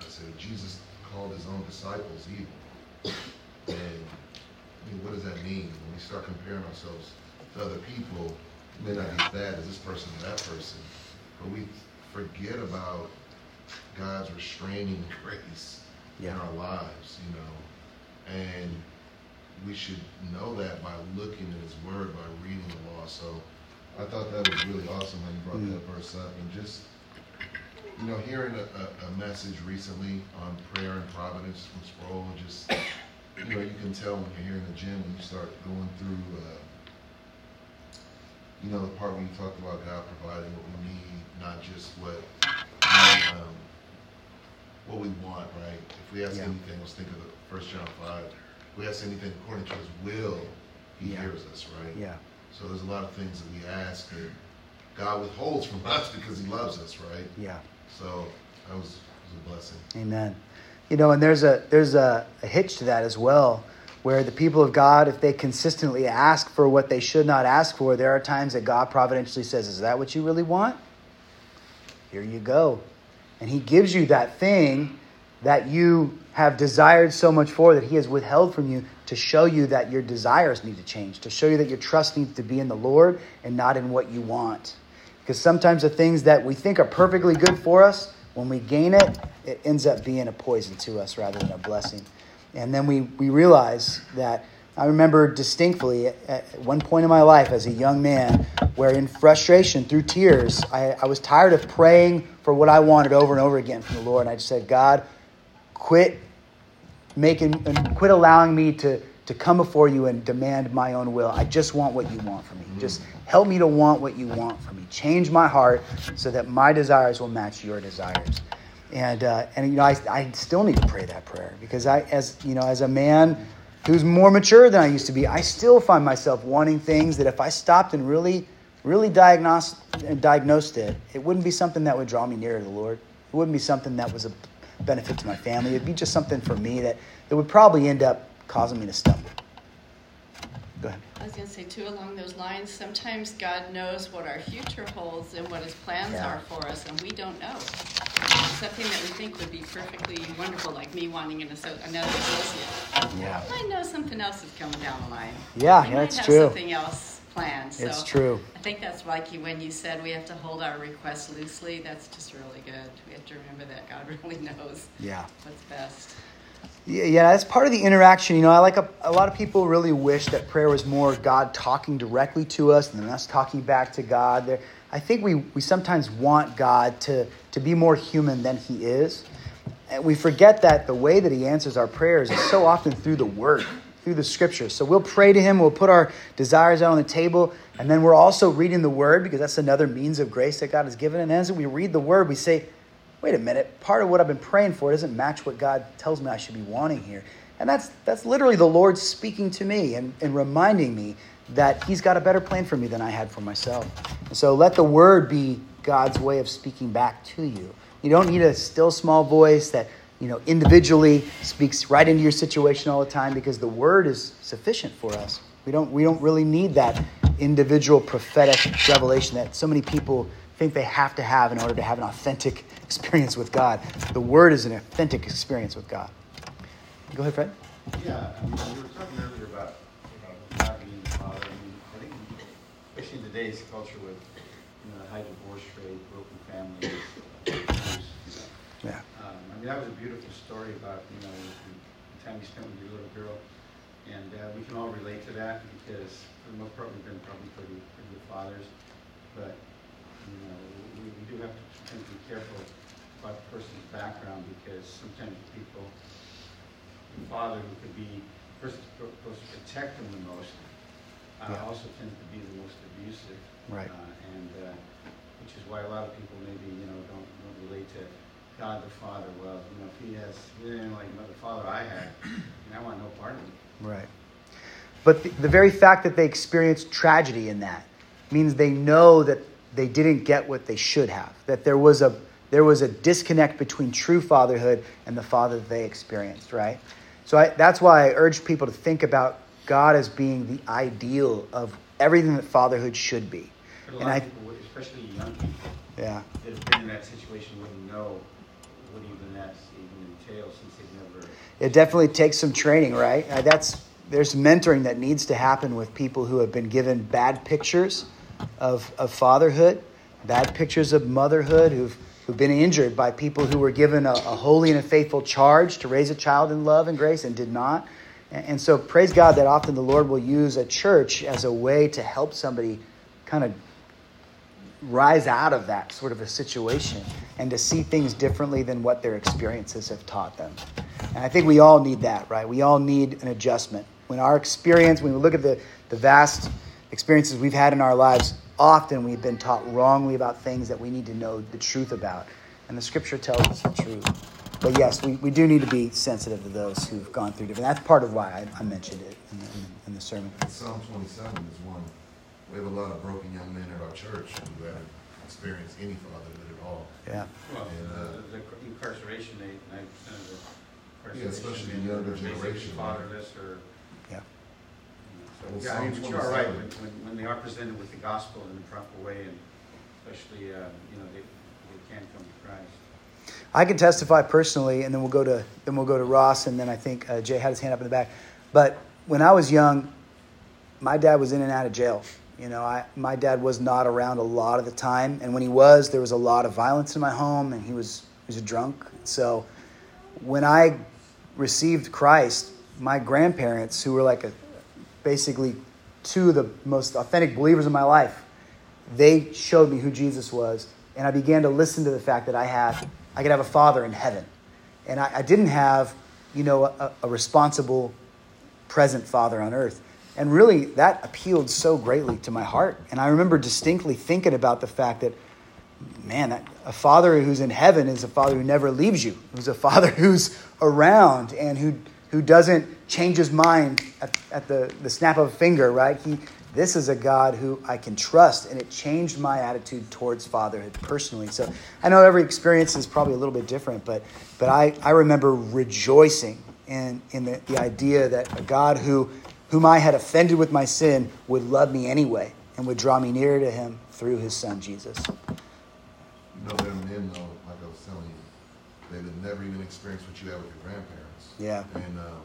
I said, Jesus called his own disciples evil. And I mean, what does that mean? When we start comparing ourselves to other people, it may not be as bad as this person or that person, but we forget about God's restraining grace in our lives, you know. And we should know that by looking at his word, by reading the law. So I thought that was really awesome how you brought Mm. that verse up. And just, you know, hearing a, a, a message recently on prayer and providence from Sproul, just, you know, you can tell when you're here in the gym, when you start going through, uh, you know, the part where you talked about God providing what we need, not just what um, what we want, right? If we ask Yeah. anything, let's think of the First John five. If we ask anything according to His will, He Yeah. hears us, right? Yeah. So there's a lot of things that we ask that God withholds from us because He loves us, right? Yeah. So that was, was a blessing. Amen. You know, and there's a there's a, a hitch to that as well, where the people of God, if they consistently ask for what they should not ask for, there are times that God providentially says, "Is that what you really want? Here you go," and He gives you that thing that you have desired so much for that He has withheld from you to show you that your desires need to change, to show you that your trust needs to be in the Lord and not in what you want. Because sometimes the things that we think are perfectly good for us, when we gain it, it ends up being a poison to us rather than a blessing. And then we, we realize that I remember distinctly at, one point in my life as a young man where, in frustration, through tears, I, I was tired of praying for what I wanted over and over again from the Lord. And I just said, God, quit making and quit allowing me to to come before you and demand my own will. I just want what you want from me. Just help me to want what you want from me. Change my heart so that my desires will match your desires. And uh, and you know, I, I still need to pray that prayer because I, as you know, as a man who's more mature than I used to be, I still find myself wanting things that if I stopped and really, really diagnosed and diagnosed it, it wouldn't be something that would draw me nearer to the Lord. It wouldn't be something that was a benefit to my family. It'd be just something for me that, that would probably end up causing me to stumble. Go ahead. I was going to say, too, along those lines, sometimes God knows what our future holds and what His plans Yeah. are for us, and we don't know. Something that we think would be perfectly wonderful, like me wanting an asso- another associate. Yeah. I know something else is coming down the line. Yeah, yeah, have true. something else planned. So It's true. I think that's like you when you said we have to hold our requests loosely. That's just really good. We have to remember that God really knows Yeah. what's best. Yeah, yeah, that's part of the interaction. You know, I like a, a lot of people really wish that prayer was more God talking directly to us and then us talking back to God. There, I think we, we sometimes want God to, to be more human than he is. And we forget that the way that he answers our prayers is so often through the word, through the scriptures. So we'll pray to him, we'll put our desires out on the table, and then we're also reading the word because that's another means of grace that God has given. And as we read the word, we say, wait a minute, part of what I've been praying for doesn't match what God tells me I should be wanting here. And that's that's literally the Lord speaking to me and, and reminding me that He's got a better plan for me than I had for myself. And so let the word be God's way of speaking back to you You don't need a still small voice that, you know, individually speaks right into your situation all the time because the word is sufficient for us. We don't we don't really need that individual prophetic revelation that so many people think they have to have in order to have an authentic experience with God. The word is an authentic experience with God. Go ahead, Fred. Yeah, I mean, we were talking earlier about, about God being the father. I mean, I think, especially in today's culture with, you know, the high divorce rate, broken families, you know. Yeah. Mean, that was a beautiful story about, you know, the, time you spent with your little girl. And uh, we can all relate to that because for the most part, we've been probably pretty, pretty good fathers. But, you know, we, we do have to sometimes be careful about the person's background because sometimes people, the father who could be, the person supposed to protect them the most, uh, Yeah. also tends to be the most abusive. Right. Uh, and, uh, which is why a lot of people maybe, you know, don't, don't relate to God the Father. Well, you know, if he has, he didn't like the father I had, and I want no part of him. Right. But the, the very fact that they experienced tragedy in that means they know that they didn't get what they should have. That there was a there was a disconnect between true fatherhood and the father that they experienced. Right. So I, that's why I urge people to think about God as being the ideal of everything that fatherhood should be. And I people, especially young people, yeah. that have been in that situation wouldn't know what even that even entails since they've never. It definitely takes some training, right? Uh, that's there's mentoring that needs to happen with people who have been given bad pictures of, of fatherhood, bad pictures of motherhood, who've who've been injured by people who were given a, a holy and a faithful charge to raise a child in love and grace and did not. And, and so praise God that often the Lord will use a church as a way to help somebody kind of rise out of that sort of a situation and to see things differently than what their experiences have taught them. And I think we all need that, right? We all need an adjustment. When our experience, when we look at the, the vast experiences we've had in our lives, often we've been taught wrongly about things that we need to know the truth about. And the scripture tells us the truth. But yes, we, we do need to be sensitive to those who've gone through different. That's part of why I, I mentioned it in the, in the sermon. Psalm twenty-seven is one. We have a lot of broken young men at our church who haven't experienced any fatherhood at all. Yeah. Well, And, uh, the, the incarceration rate, ninety percent of the Yeah, especially the younger are basically generation, right? Fatherless or. Yeah. So, Well, yeah, I mean, Psalm but you are right, when, when, when they are presented with the gospel in the proper way, and especially, uh, you know, they, they can come to Christ. I can testify personally, and then we'll go to then we'll go to Ross, and then I think uh, Jay had his hand up in the back. But when I was young, my dad was in and out of jail. You know, I, my dad was not around a lot of the time, and when he was, there was a lot of violence in my home, and he was he was drunk. So when I received Christ, my grandparents, who were like a, basically two of the most authentic believers in my life, they showed me who Jesus was, and I began to listen to the fact that I had I could have a father in heaven, and I, I didn't have you know a, a responsible, present father on earth, and really that appealed so greatly to my heart, and I remember distinctly thinking about the fact that man, a father who's in heaven is a father who never leaves you, who's a father who's around and who who doesn't change his mind at, at the, the snap of a finger, right? He, this is a God who I can trust, and it changed my attitude towards fatherhood personally. So I know every experience is probably a little bit different, but, but I, I remember rejoicing in, in the, the idea that a God who, whom I had offended with my sin would love me anyway and would draw me nearer to him through his son Jesus. You know, them men though, like I was telling you, they would never even experience what you had with your grandparents. Yeah. And, um,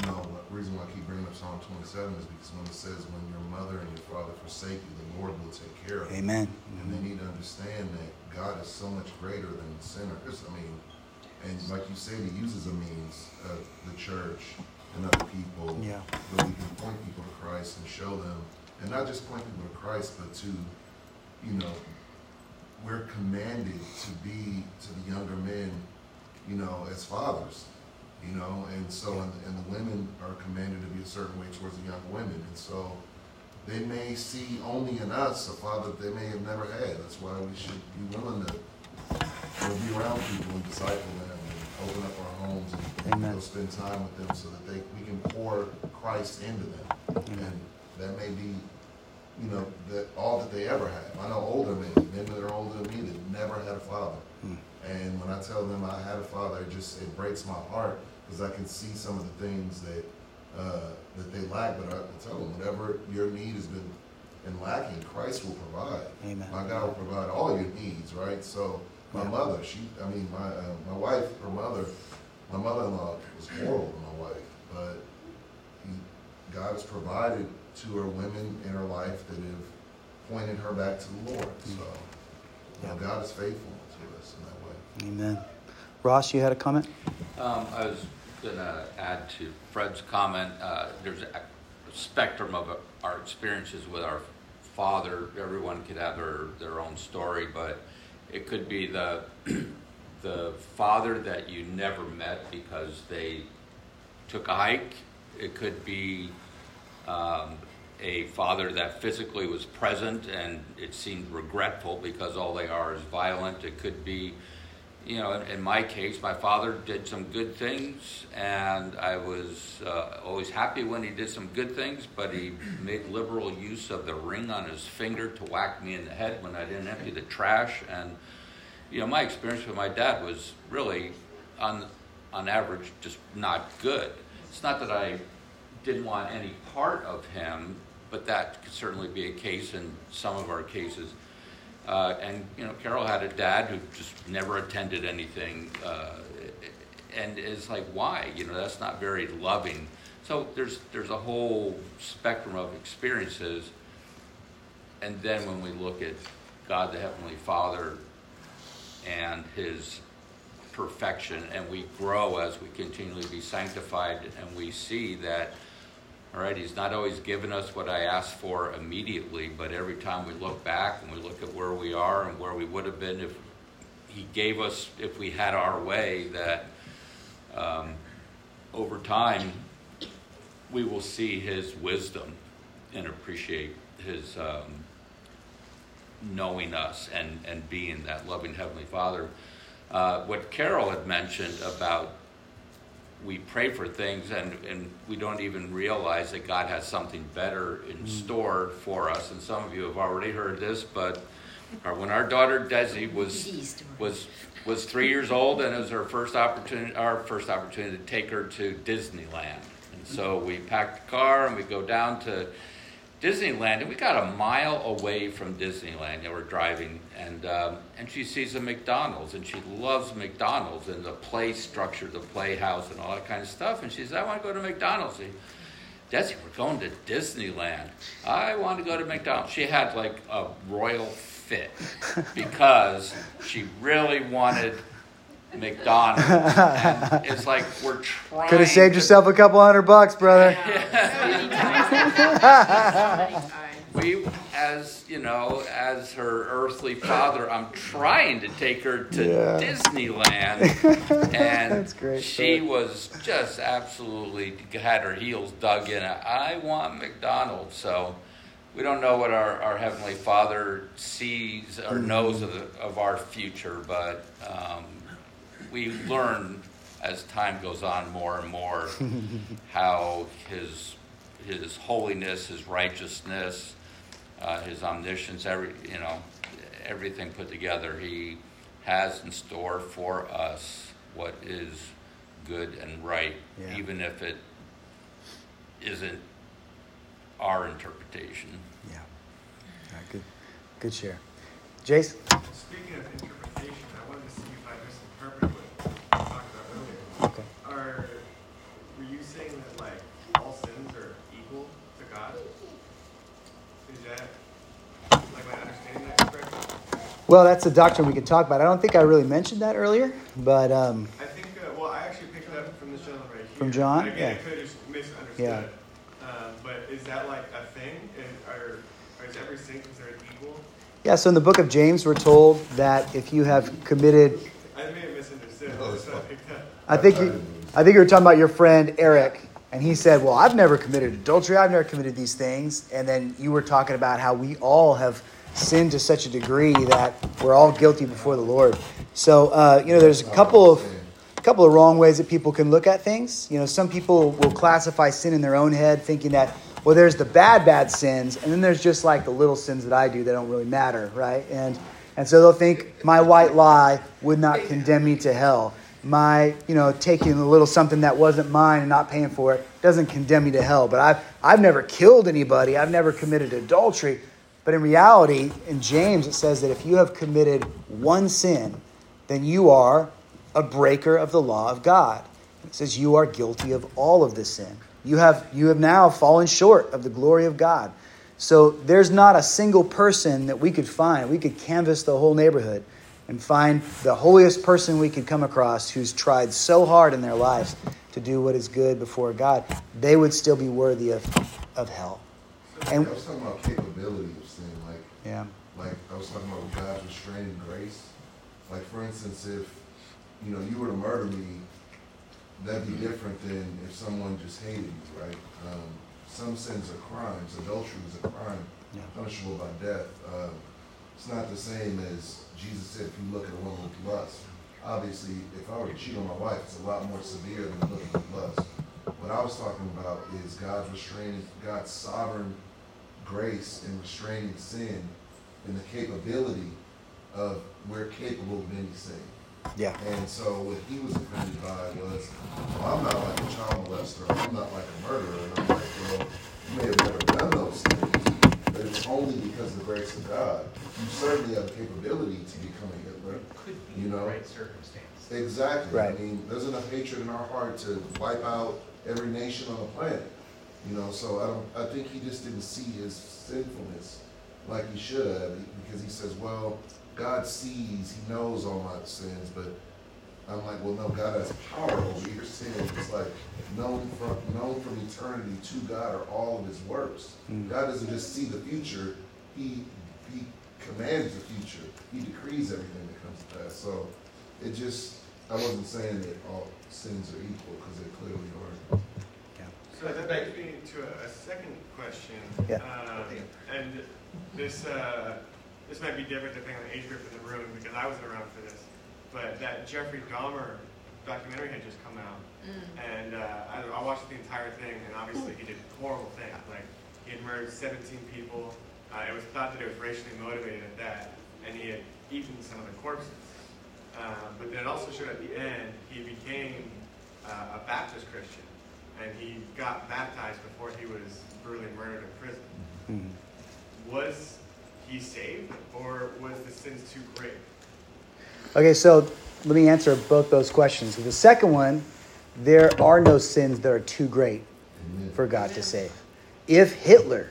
you know, the reason why I keep bringing up Psalm twenty-seven is because when it says, when your mother and your father forsake you, the Lord will take care of you. Amen. And they need to understand that God is so much greater than sinners. I mean, and like you said, He uses a means of the church and other people. Yeah. Where we can point people to Christ and show them, and not just point people to Christ, but to, you know, we're commanded to be to the younger men, you know, as fathers, you know, and so and, and the women are commanded to be a certain way towards the young women, and so they may see only in us a father that they may have never had. That's why we should be willing to you know, be around people and disciple them and open up our homes go spend time with them so that they we can pour Christ into them, and that may be you know, that all that they ever have. I know older men, men that are older than me that never had a father. Hmm. And when I tell them I had a father, it just it breaks my heart because I can see some of the things that uh, that they lack. But I, I tell them, whatever your need has been and lacking, Christ will provide. Amen. My God will provide all your needs, right? So my Yeah. mother, she, I mean, my uh, my wife, her mother, my mother-in-law was horrible to my wife, but he, God has provided to her women in her life that have pointed her back to the Lord. So you know, God is faithful to us in that way. Amen. Ross, you had a comment? Um, I was gonna add to Fred's comment, uh, there's a spectrum of our experiences with our father. Everyone could have their, their own story, but it could be the, the father that you never met because they took a hike. It could be um, a father that physically was present and it seemed regretful because all they are is violent. It could be, you know, in, in my case, my father did some good things and I was uh, always happy when he did some good things, but he made liberal use of the ring on his finger to whack me in the head when I didn't empty the trash. And, you know, my experience with my dad was really, on, on average, just not good. It's not that I didn't want any part of him, but that could certainly be a case in some of our cases. Uh, and you know, Carol had a dad who just never attended anything, uh, and it's like, why? You know, that's not very loving. So there's there's a whole spectrum of experiences, and then when we look at God, the Heavenly Father, and His perfection, and we grow as we continually be sanctified, and we see that, all right, He's not always given us what I asked for immediately, but every time we look back and we look at where we are and where we would have been if He gave us, if we had our way, that um, over time we will see His wisdom and appreciate His. Um, knowing us and, and being that loving Heavenly Father. Uh, what Carol had mentioned about we pray for things and, and we don't even realize that God has something better in store for us. And some of you have already heard this, but uh, when our daughter Desi was was was three years old and it was her first opportunity our first opportunity to take her to Disneyland. And so we packed the car and we go down to Disneyland, and we got a mile away from Disneyland. And we're driving, and um, and she sees a McDonald's, and she loves McDonald's and the play structure, the playhouse, and all that kind of stuff. And she says, "I want to go to McDonald's." She, Desi, we're going to Disneyland. I want to go to McDonald's. She had like a royal fit because she really wanted McDonald's. And it's like we're trying. Could have saved to- yourself a couple hundred bucks, brother. we as you know as her earthly father i'm trying to take her to Yeah. disneyland and That's great. she was just absolutely had her heels dug in i want mcdonald's so we don't know what our, our heavenly father sees or knows of, the, of our future but um, we learn as time goes on more and more how his his holiness, his righteousness, uh, his omniscience, every you know, everything put together, he has in store for us what is good and right, Yeah. even if it isn't our interpretation. Yeah. All right, good, good share. Jace? Speaking of interpretation, I wanted to see if I misinterpreted what you talked about earlier. Okay. Are were you saying that like all sins are equal to God? Is that like my understanding that correct? Well, that's a doctrine we could talk about. I don't think I really mentioned that earlier, but um, I think. Uh, well, I actually picked it up from this gentleman right here. From John? Again, Yeah. I could have just misunderstood. Yeah. it. Um, but is that like a thing? Is, are, or is every sin considered equal? yeah, so in the book of James, we're told that if you have committed, I may have misunderstood. No, That's I picked up. I think you, I think you were talking about your friend Eric, and he said, "Well, I've never committed adultery. I've never committed these things." And then you were talking about how we all have sinned to such a degree that we're all guilty before the Lord. So uh, you know, there's a couple of a couple of wrong ways that people can look at things. You know, some people will classify sin in their own head, thinking that well, there's the bad, bad sins, and then there's just like the little sins that I do that don't really matter, right? And And so they'll think my white lie would not condemn me to hell. My, you know, taking a little something that wasn't mine and not paying for it doesn't condemn me to hell. But I've, I've never killed anybody. I've never committed adultery. But in reality, in James, it says that if you have committed one sin, then you are a breaker of the law of God. It says you are guilty of all of this sin. You have, you have now fallen short of the glory of God. So there's not a single person that we could find. We could canvass the whole neighborhood and find the holiest person we could come across who's tried so hard in their lives to do what is good before God. They would still be worthy of, of hell. And I was talking about capability of sin, like yeah, like I was talking about God's restraining grace. Like for instance, if you know you were to murder me, that'd be different than if someone just hated you, right? Um, some sins are crimes. Adultery is a crime, Yeah. punishable by death. Uh, it's not the same as Jesus said. If you look at a woman with lust, obviously, if I were to cheat on my wife, it's a lot more severe than looking with lust. What I was talking about is God's restraining, God's sovereign grace in restraining sin and the capability of we're capable of any sin. yeah, And so what he was offended by was, well, I'm not like a child molester, I'm not like a murderer. And I'm like, well, you may have never done those things, but it's only because of the grace of God. You certainly have the capability to become a Hitler. Could be You the know? right circumstance. Exactly. Right. I mean, there's enough hatred in our heart to wipe out every nation on the planet. You know, so I don't. I think he just didn't see his sinfulness like he should have, because he says, "Well, God sees, He knows all my sins." But I'm like, "Well, no, God has power over your sins. It's like known from known from eternity to God are all of His works. Mm. God doesn't just see the future; He He commands the future. He decrees everything that comes to pass. So it just I wasn't saying that all sins are equal because they clearly are. not So that brings me to a, a second question. Yeah. Um, and this uh, this might be different depending on the age group in the room because I wasn't around for this. But that Jeffrey Dahmer documentary had just come out, and uh, I, I watched the entire thing, and obviously he did horrible things. Like he had murdered 17 people. Uh, it was thought that it was racially motivated at that, and he had eaten some of the corpses. Uh, but then it also showed at the end he became uh, a Baptist Christian, and he got baptized before he was brutally murdered in prison. Mhm. Was he saved, or was the sins too great? Okay, so let me answer both those questions. The second one, there are no sins that are too great for God to save. If Hitler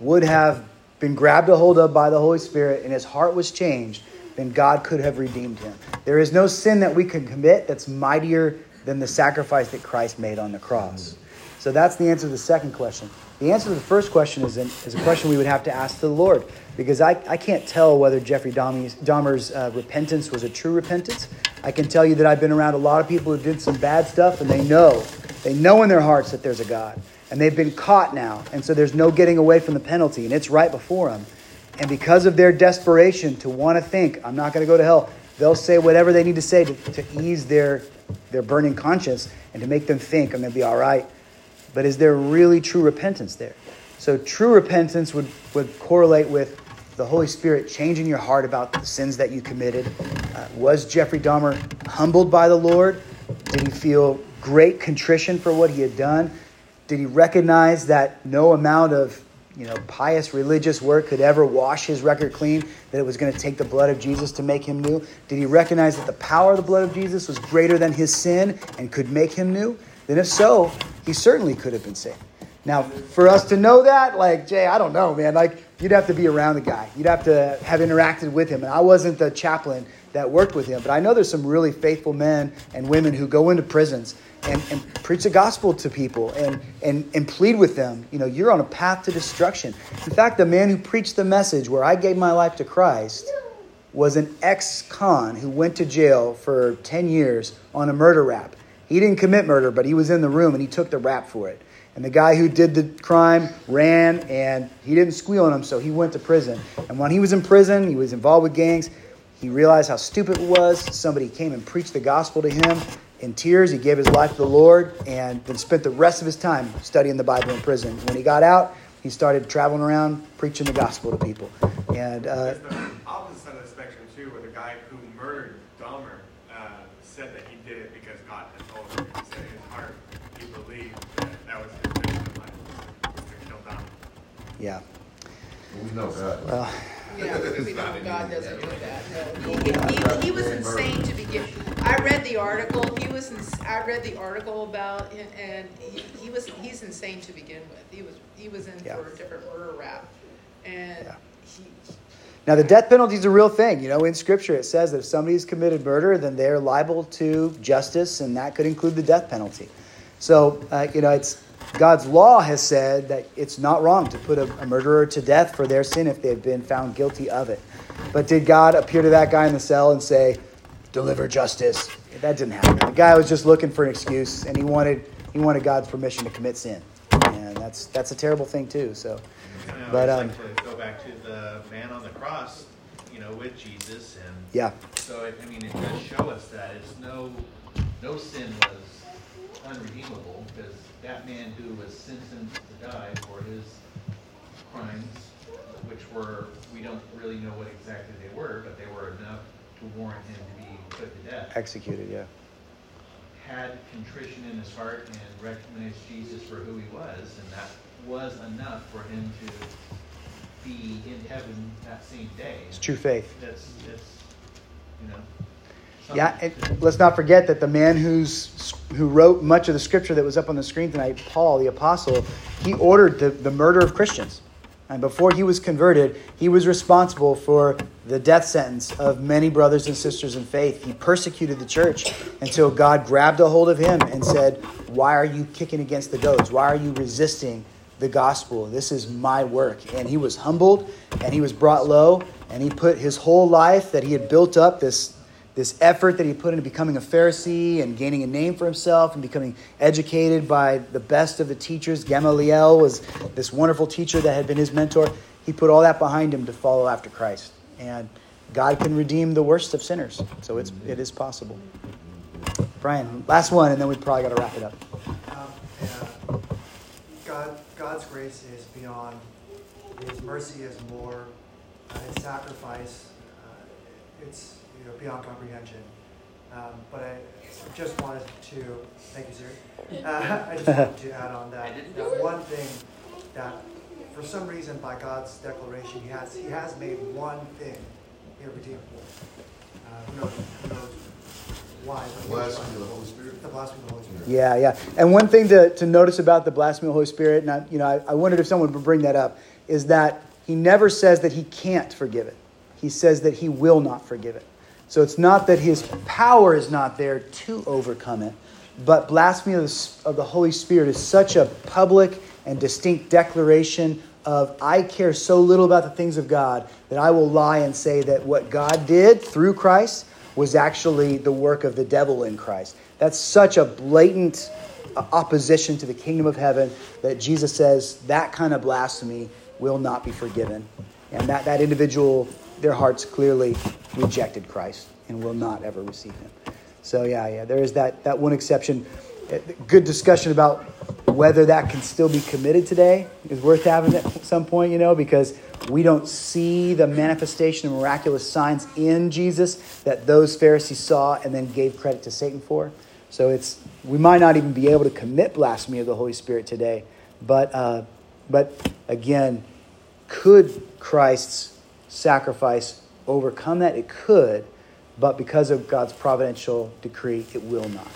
would have been grabbed a hold of by the Holy Spirit and his heart was changed, then God could have redeemed him. There is no sin that we can commit that's mightier than the sacrifice that Christ made on the cross. So that's the answer to the second question. The answer to the first question is, an, is a question we would have to ask the Lord because I, I can't tell whether Jeffrey Dahmer's, Dahmer's uh, repentance was a true repentance. I can tell you that I've been around a lot of people who did some bad stuff and they know, they know in their hearts that there's a God. And they've been caught now. And so there's no getting away from the penalty and it's right before them. And because of their desperation to want to think, I'm not going to go to hell, they'll say whatever they need to say to, to ease their, their burning conscience and to make them think I'm going to be all right. But is there really true repentance there? So true repentance would, would correlate with the Holy Spirit changing your heart about the sins that you committed. Uh, was Jeffrey Dahmer humbled by the Lord? Did he feel great contrition for what he had done? Did he recognize that no amount of you know, pious religious work could ever wash his record clean, that it was going to take the blood of Jesus to make him new? Did he recognize that the power of the blood of Jesus was greater than his sin and could make him new? Then, if so, he certainly could have been saved. Now, for us to know that, like, Jay, I don't know, man. Like, you'd have to be around the guy. You'd have to have interacted with him. And I wasn't the chaplain that worked with him, but I know there's some really faithful men and women who go into prisons and, and preach the gospel to people and, and, and plead with them. You know, you're on a path to destruction. In fact, the man who preached the message where I gave my life to Christ was an ex con who went to jail for 10 years on a murder rap. He didn't commit murder, but he was in the room and he took the rap for it. And the guy who did the crime ran and he didn't squeal on him, so he went to prison. And when he was in prison, he was involved with gangs. He realized how stupid it was. Somebody came and preached the gospel to him in tears. He gave his life to the Lord and then spent the rest of his time studying the Bible in prison. When he got out, he started traveling around preaching the gospel to people. And uh, It's the opposite side of the spectrum said that he did it because God had told him. He said in his heart he believed that that was his mission in life was to kill Dom. Yeah. We know God. Well, Yeah, we know God doesn't do that. No. He, he, he was insane to begin. I read the article. He was. ins- I read the article about it, and he, he was. He's insane to begin with. He was. He was in Yeah. for a different murder rap, and Yeah. he. Now, the death penalty is a real thing. You know, in Scripture it says that if somebody's committed murder, then they're liable to justice, and that could include the death penalty. So, uh, you know, it's God's law has said that it's not wrong to put a, a murderer to death for their sin if they've been found guilty of it. But did God appear to that guy in the cell and say, "Deliver justice"? That didn't happen. The guy was just looking for an excuse, and he wanted he wanted God's permission to commit sin, and that's that's a terrible thing too. So, And I But, um, like to go back to the man on the cross, you know, with Jesus, and yeah, so it, I mean, it does show us that it's no, no sin was unredeemable because that man who was sentenced to die for his crimes, which were we don't really know what exactly they were, but they were enough to warrant him to be put to death. executed. Yeah. Had contrition in his heart and recognized Jesus for who he was, and that was enough for him to be in heaven that same day. It's true faith. That's, that's, you know. Yeah, let's not forget that the man who's who wrote much of the scripture that was up on the screen tonight, Paul the apostle, he ordered the, the murder of Christians. And before he was converted, he was responsible for the death sentence of many brothers and sisters in faith. He persecuted the church until God grabbed a hold of him and said, Why are you kicking against the goads? Why are you resisting the gospel? This is my work. And he was humbled and he was brought low and he put his whole life that he had built up, this this effort that he put into becoming a Pharisee and gaining a name for himself and becoming educated by the best of the teachers. Gamaliel was this wonderful teacher that had been his mentor. He put all that behind him to follow after Christ. And God can redeem the worst of sinners. So it's, it is possible. Brian, last one, and then we probably got to wrap it up. Yeah. God, God's grace is beyond. His mercy is more. Uh, his sacrifice, uh, it's you know beyond comprehension. Um, but I just wanted to thank you, sir. Uh, I just wanted to add on that, that one thing that, for some reason, by God's declaration, He has He has made one thing irredeemable. Uh, who knows? Who knows why? but he has Blasphemy of the. Holy Spirit. The blasphemy of the Holy Spirit. Yeah, yeah. And one thing to, to notice about the blasphemy of the Holy Spirit, and I, you know, I, I wondered if someone would bring that up, is that he never says that he can't forgive it. He says that he will not forgive it. So it's not that his power is not there to overcome it, but blasphemy of the, of the Holy Spirit is such a public and distinct declaration of I care so little about the things of God that I will lie and say that what God did through Christ was actually the work of the devil in Christ. That's such a blatant uh, opposition to the kingdom of heaven that Jesus says that kind of blasphemy will not be forgiven. And that, that individual, their hearts clearly rejected Christ and will not ever receive him. So, yeah, yeah, there is that, that one exception. Uh, Good discussion about whether that can still be committed today is worth having at some point, you know, because we don't see the manifestation of miraculous signs in Jesus that those Pharisees saw and then gave credit to Satan for. So it's we might not even be able to commit blasphemy of the Holy Spirit today, but uh, but again, could Christ's sacrifice overcome that? It could, but because of God's providential decree, it will not.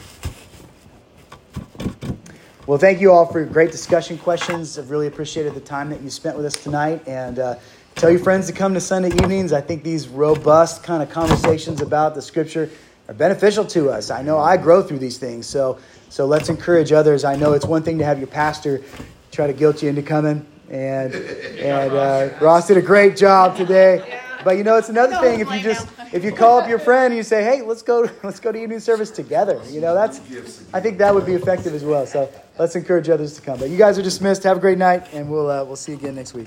Well, thank you all for your great discussion questions. I've really appreciated the time that you spent with us tonight. And uh, tell your friends to come to Sunday evenings. I think these robust kind of conversations about the scripture are beneficial to us. I know I grow through these things. So, so let's encourage others. I know it's one thing to have your pastor try to guilt you into coming. And, and uh, Ross did a great job today. But you know, it's another thing if you just if you call up your friend and you say, "Hey, let's go let's go to evening service together." You know, that's I think that would be effective as well. So let's encourage others to come. But you guys are dismissed. Have a great night, and we'll uh, we'll see you again next week.